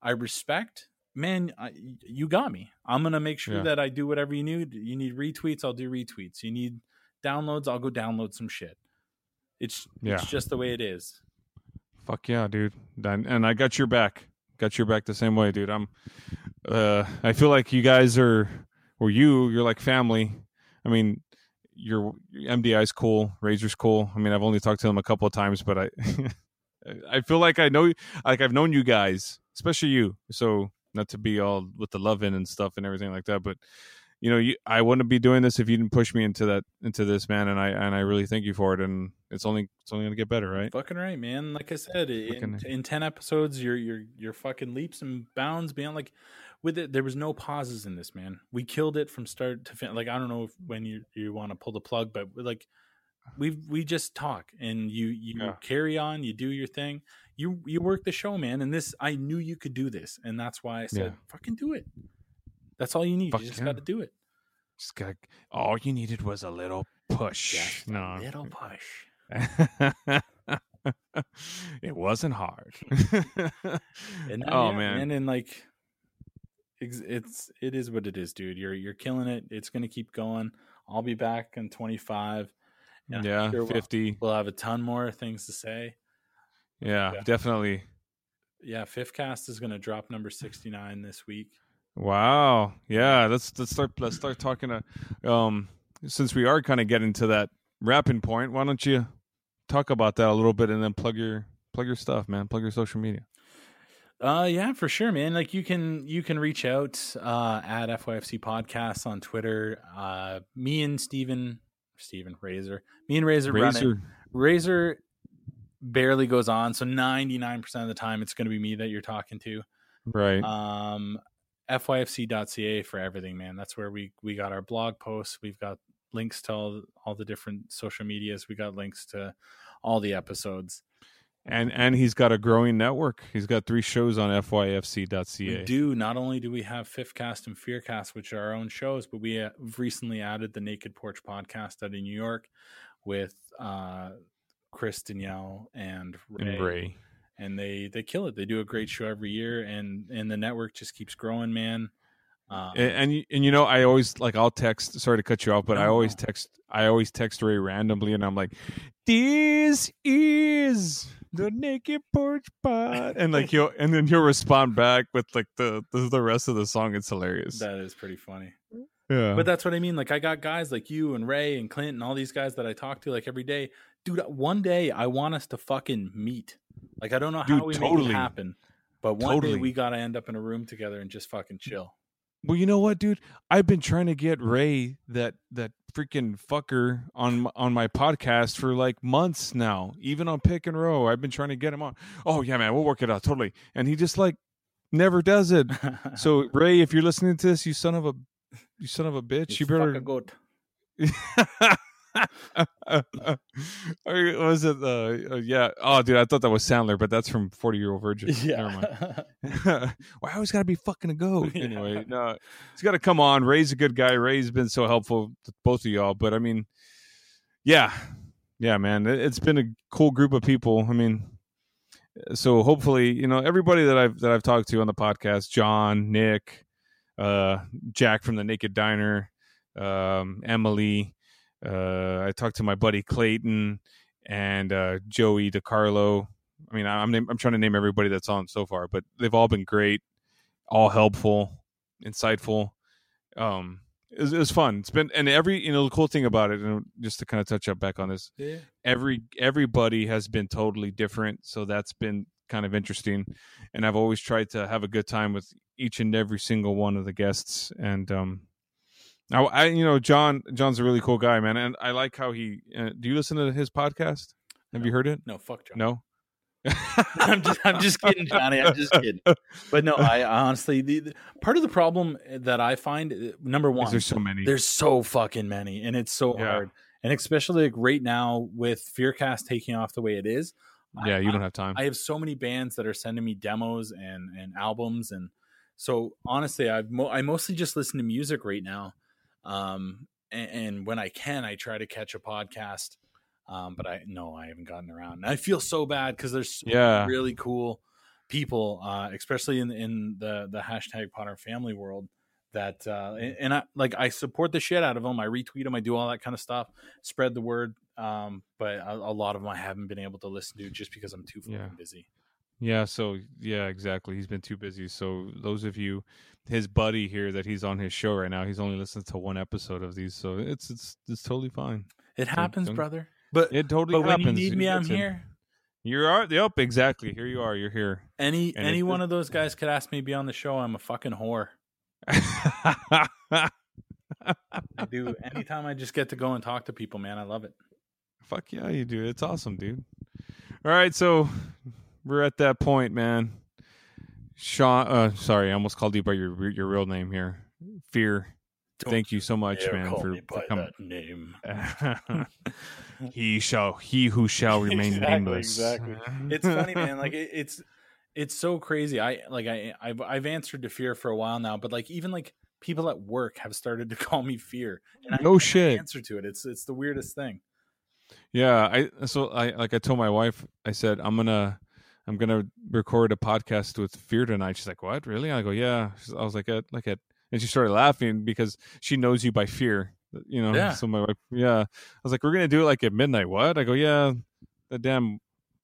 I respect, man, I, you got me. I'm gonna make sure Yeah. that I do whatever you need. You need retweets, I'll do retweets. You need downloads, I'll go download some shit. It's Yeah. it's just the way it is. Fuck yeah, dude. And, and I got your back. Got your back the same way, dude. I'm. Uh, I feel like you guys are, or you, you're like family. I mean, your MDI's cool. Razor's cool. I mean, I've only talked to them a couple of times, but I, *laughs* I feel like I know, like I've known you guys, especially you. So not to be all with the love in and stuff and everything like that, but you know, you, I wouldn't be doing this if you didn't push me into that, into this, man. And I, and I really thank you for it. And it's only, it's only gonna get better, right? Fucking right, man. Like I said, in, in ten episodes, you're you're you're fucking leaps and bounds beyond. Like with it, there was no pauses in this, man. We killed it from start to finish. Like I don't know if, when you you want to pull the plug, but like we we just talk and you you Yeah. carry on, you do your thing. You you work the show, man. And this, I knew you could do this, and that's why I said, Yeah. fucking do it. That's all you need. Fuck you just yeah. got to do it. Just got all you needed was a little push. Just a no, little push. *laughs* it wasn't hard. *laughs* And oh yeah, man, and then like it's it's what it is, dude. You're you're killing it. It's gonna keep going. I'll be back in 25. and yeah, sure we'll- fifty. We'll have a ton more things to say. Yeah, Yeah. definitely. Yeah, Fifth Cast is going to drop number 69 this week. Wow. Yeah. Let's let's start let's start talking. To, um, since we are kind of getting to that wrapping point, why don't you talk about that a little bit and then plug your plug your stuff, man. Plug your social media. Uh yeah, for sure, man. Like you can you can reach out uh at FYFC podcasts on Twitter. Uh me and Steven Steven Razor. Me and Razor. Razor. Razor barely goes on, so 99% of the time it's going to be me that you're talking to. Right. Um fyfc.ca for everything, man. That's where we we got our blog posts. We've got links to all all the different social medias. We got links to all the episodes. And and he's got a growing network. He's got three shows on fyfc.ca. We do not only do we have Fifth Cast and Fearcast, which are our own shows, but we have recently added the Naked Porch podcast out in New York with uh, Chris Danielle and Ray, And Ray. and they they kill it. They do a great show every year, and and the network just keeps growing, man. Um, and, and you- and you know I always like I'll text. Sorry to cut you off, but I always no. text. I always text Ray randomly, and I'm like, "This is the Naked Porch pot, and like he'll and then he'll respond back with like the the, the rest of the song. It's hilarious. that is pretty funny. yeah, But that's what I mean. Like I got guys like you and Ray and Clint and all these guys that I talk to like every day. Dude, one day I want us to fucking meet. Like I don't know how Dude, we make totally. it happen. But one Totally. day we gotta end up in a room together and just fucking chill. Well, you know what, dude? I've been trying to get Ray that that freaking fucker on on my podcast for like months now. Even on Pick and Row, I've been trying to get him on. Oh yeah, man, we'll work it out totally. And he just like never does it. *laughs* So Ray, if you're listening to this, you son of a you son of a bitch, It's you better. or *laughs* *laughs* was it? Uh, uh, yeah. Oh, dude, I thought that was Sandler, but that's from Forty Year Old Virgin. Never mind. Yeah. *laughs* *laughs* Why always got to be fucking a goat? Yeah. Anyway, no, he's got to come on. Ray's a good guy. Ray's been so helpful to both of y'all. But I mean, yeah, yeah, man, it, it's been a cool group of people. I mean, so hopefully, you know, everybody that I've that I've talked to on the podcast, John, Nick, uh, Jack from the Naked Diner, um, Emily. Uh, I talked to my buddy Clayton and uh, Joey DeCarlo. I mean, I'm name, I'm trying to name everybody that's on so far, but they've all been great, all helpful, insightful. Um, it was, it was fun. It's been and every you know the cool thing about it, and just to kind of touch up back on this, yeah. every everybody has been totally different, so that's been kind of interesting. And I've always tried to have a good time with each and every single one of the guests, and um, I, I you know John John's a really cool guy, man, and I like how he. Uh, do you listen to his podcast? Have you heard it? No, fuck John. No. *laughs* *laughs* I'm just I'm just kidding, Johnny. I'm just kidding. But no, I honestly the, the- part of the problem that I find uh, number one, There's so many. there's so fucking many, and it's so Yeah. hard. And especially like right now with Fearcast taking off the way it is, yeah, I, you don't have time. I have so many bands that are sending me demos and and albums, and so honestly, I've mo- I mostly just listen to music right now. Um, and, and when I can, I try to catch a podcast. Um, but I no, I haven't gotten around. And I feel so bad because there's Yeah. really cool people, uh, especially in in the the hashtag Potter Family world. That uh, and, I like I support the shit out of them. I retweet them. I do all that kind of stuff. Spread the word. Um, but a, a lot of them I haven't been able to listen to just because I'm too fucking Yeah. busy. Yeah, so yeah, exactly. He's been too busy. So those of you, his buddy here that he's on his show right now, he's only listened to one episode of these, so it's it's it's totally fine. It happens, don't- brother. But It totally but when you need me, It's I'm in- here. You are. Yep, exactly. Here you are. You're here. Any And any it- one of those guys could ask me to be on the show. I'm a fucking whore. *laughs* I do. Anytime I just get to go and talk to people, man, I love it. Fuck yeah, you do. It's awesome, dude. All right, so we're at that point, man. Sean, uh, sorry, I almost called you by your your real name here. Fear. Don't Thank you so much, man, for, for coming. that name. *laughs* *laughs* he shall he who shall remain Exactly, nameless. exactly. It's funny, man. Like it, it's it's so crazy. I like I I've, I've answered to fear for a while now, but like even like people at work have started to *laughs* call me fear, and I No don't shit. answer to it. It's it's the weirdest thing. Yeah, I so I like I told my wife, I said I'm gonna I'm gonna record a podcast with Fear tonight. She's like, "What? Really?" I go, "Yeah." She's- I was like, "At like at," and she started laughing because she knows you by Fear. Uh, you know, Yeah. so my wife, yeah. I was like, "We're gonna do it like at midnight." What? I go, "Yeah." The damn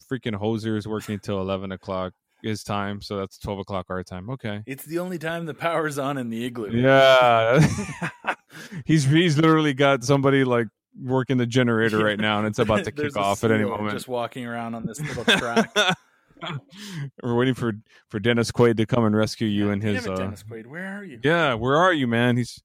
freaking hoser is working until eleven o'clock. his time, so that's twelve o'clock our time. Okay. It's the only time the power's on in the igloo. Yeah, *laughs* he's he's literally got somebody like working the generator right now, and it's about to *laughs* kick off at any moment. Just walking around on this little *laughs* track. *laughs* We're waiting for for Dennis Quaid to come and rescue you and Damn his. it, uh, Dennis Quaid, where are you? Yeah, where are you, man? He's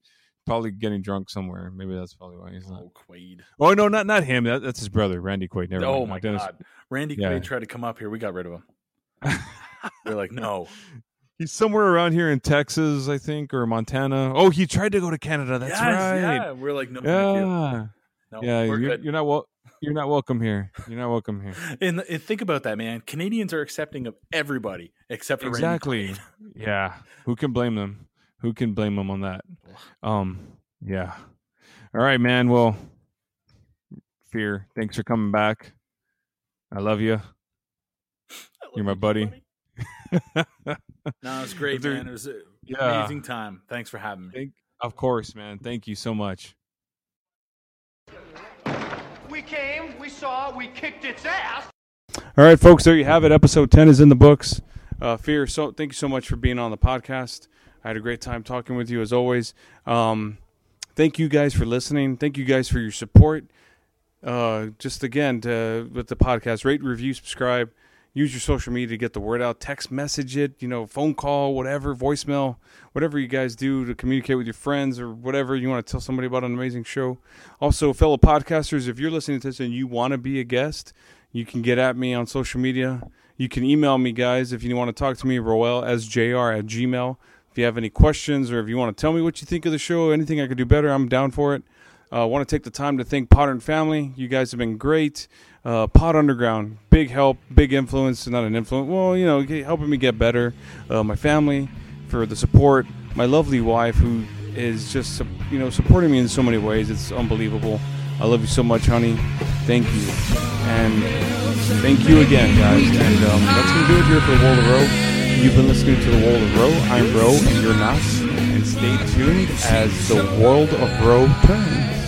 probably getting drunk somewhere. Maybe that's probably why he's not. Oh, Quaid. Oh no, not not him. That, that's his brother, Randy Quaid. Never oh mind. my Dennis. God, Randy Yeah. Quaid tried to come up here. We got rid of him. *laughs* They're like, no. He's somewhere around here in Texas, I think, or Montana. Oh, he tried to go to Canada. That's Yes, right. Yeah, we're like, no. Yeah, No, yeah. You're, you're not wel- You're not welcome here. You're not welcome here. *laughs* And, and think about that, man. Canadians are accepting of everybody except for Exactly. *laughs* Yeah. Who can blame them? Who can blame them on that? Um. Yeah. All right, man. Well, fear. Thanks for coming back. I love you. I love You're my you, buddy. *laughs* No, it was great, man. It was an Yeah. amazing time. Thanks for having me. Thank, of course, man. Thank you so much. Came, we saw, we kicked its ass. All right, folks, there you have it. Episode 10 is in the books. Uh, Fear, so thank you so much for being on the podcast. I had a great time talking with you as always. Um, thank you guys for listening. Thank you guys for your support. Uh, just again, to, with the podcast, rate, review, subscribe. Use your social media to get the word out. Text message it, you know, phone call, whatever, voicemail, whatever you guys do to communicate with your friends or whatever you want to tell somebody about an amazing show. Also, fellow podcasters, if you're listening to this and you want to be a guest, you can get at me on social media. You can email me, guys, if you want to talk to me, Roel, SJR at Gmail. If you have any questions or if you want to tell me what you think of the show, anything I could do better, I'm down for it. I uh, want to take the time to thank Potter and Family. You guys have been great. Uh, Pot Underground, big help, big influence, not an influence. Well, you know, helping me get better. Uh, my family for the support. My lovely wife, who is just you know supporting me in so many ways. It's unbelievable. I love you so much, honey. Thank you, and thank you again, guys. And um, that's gonna do it here for the World of Row. You've been listening to the World of Row. I'm Row, and you're not. And stay tuned as the World of Row turns.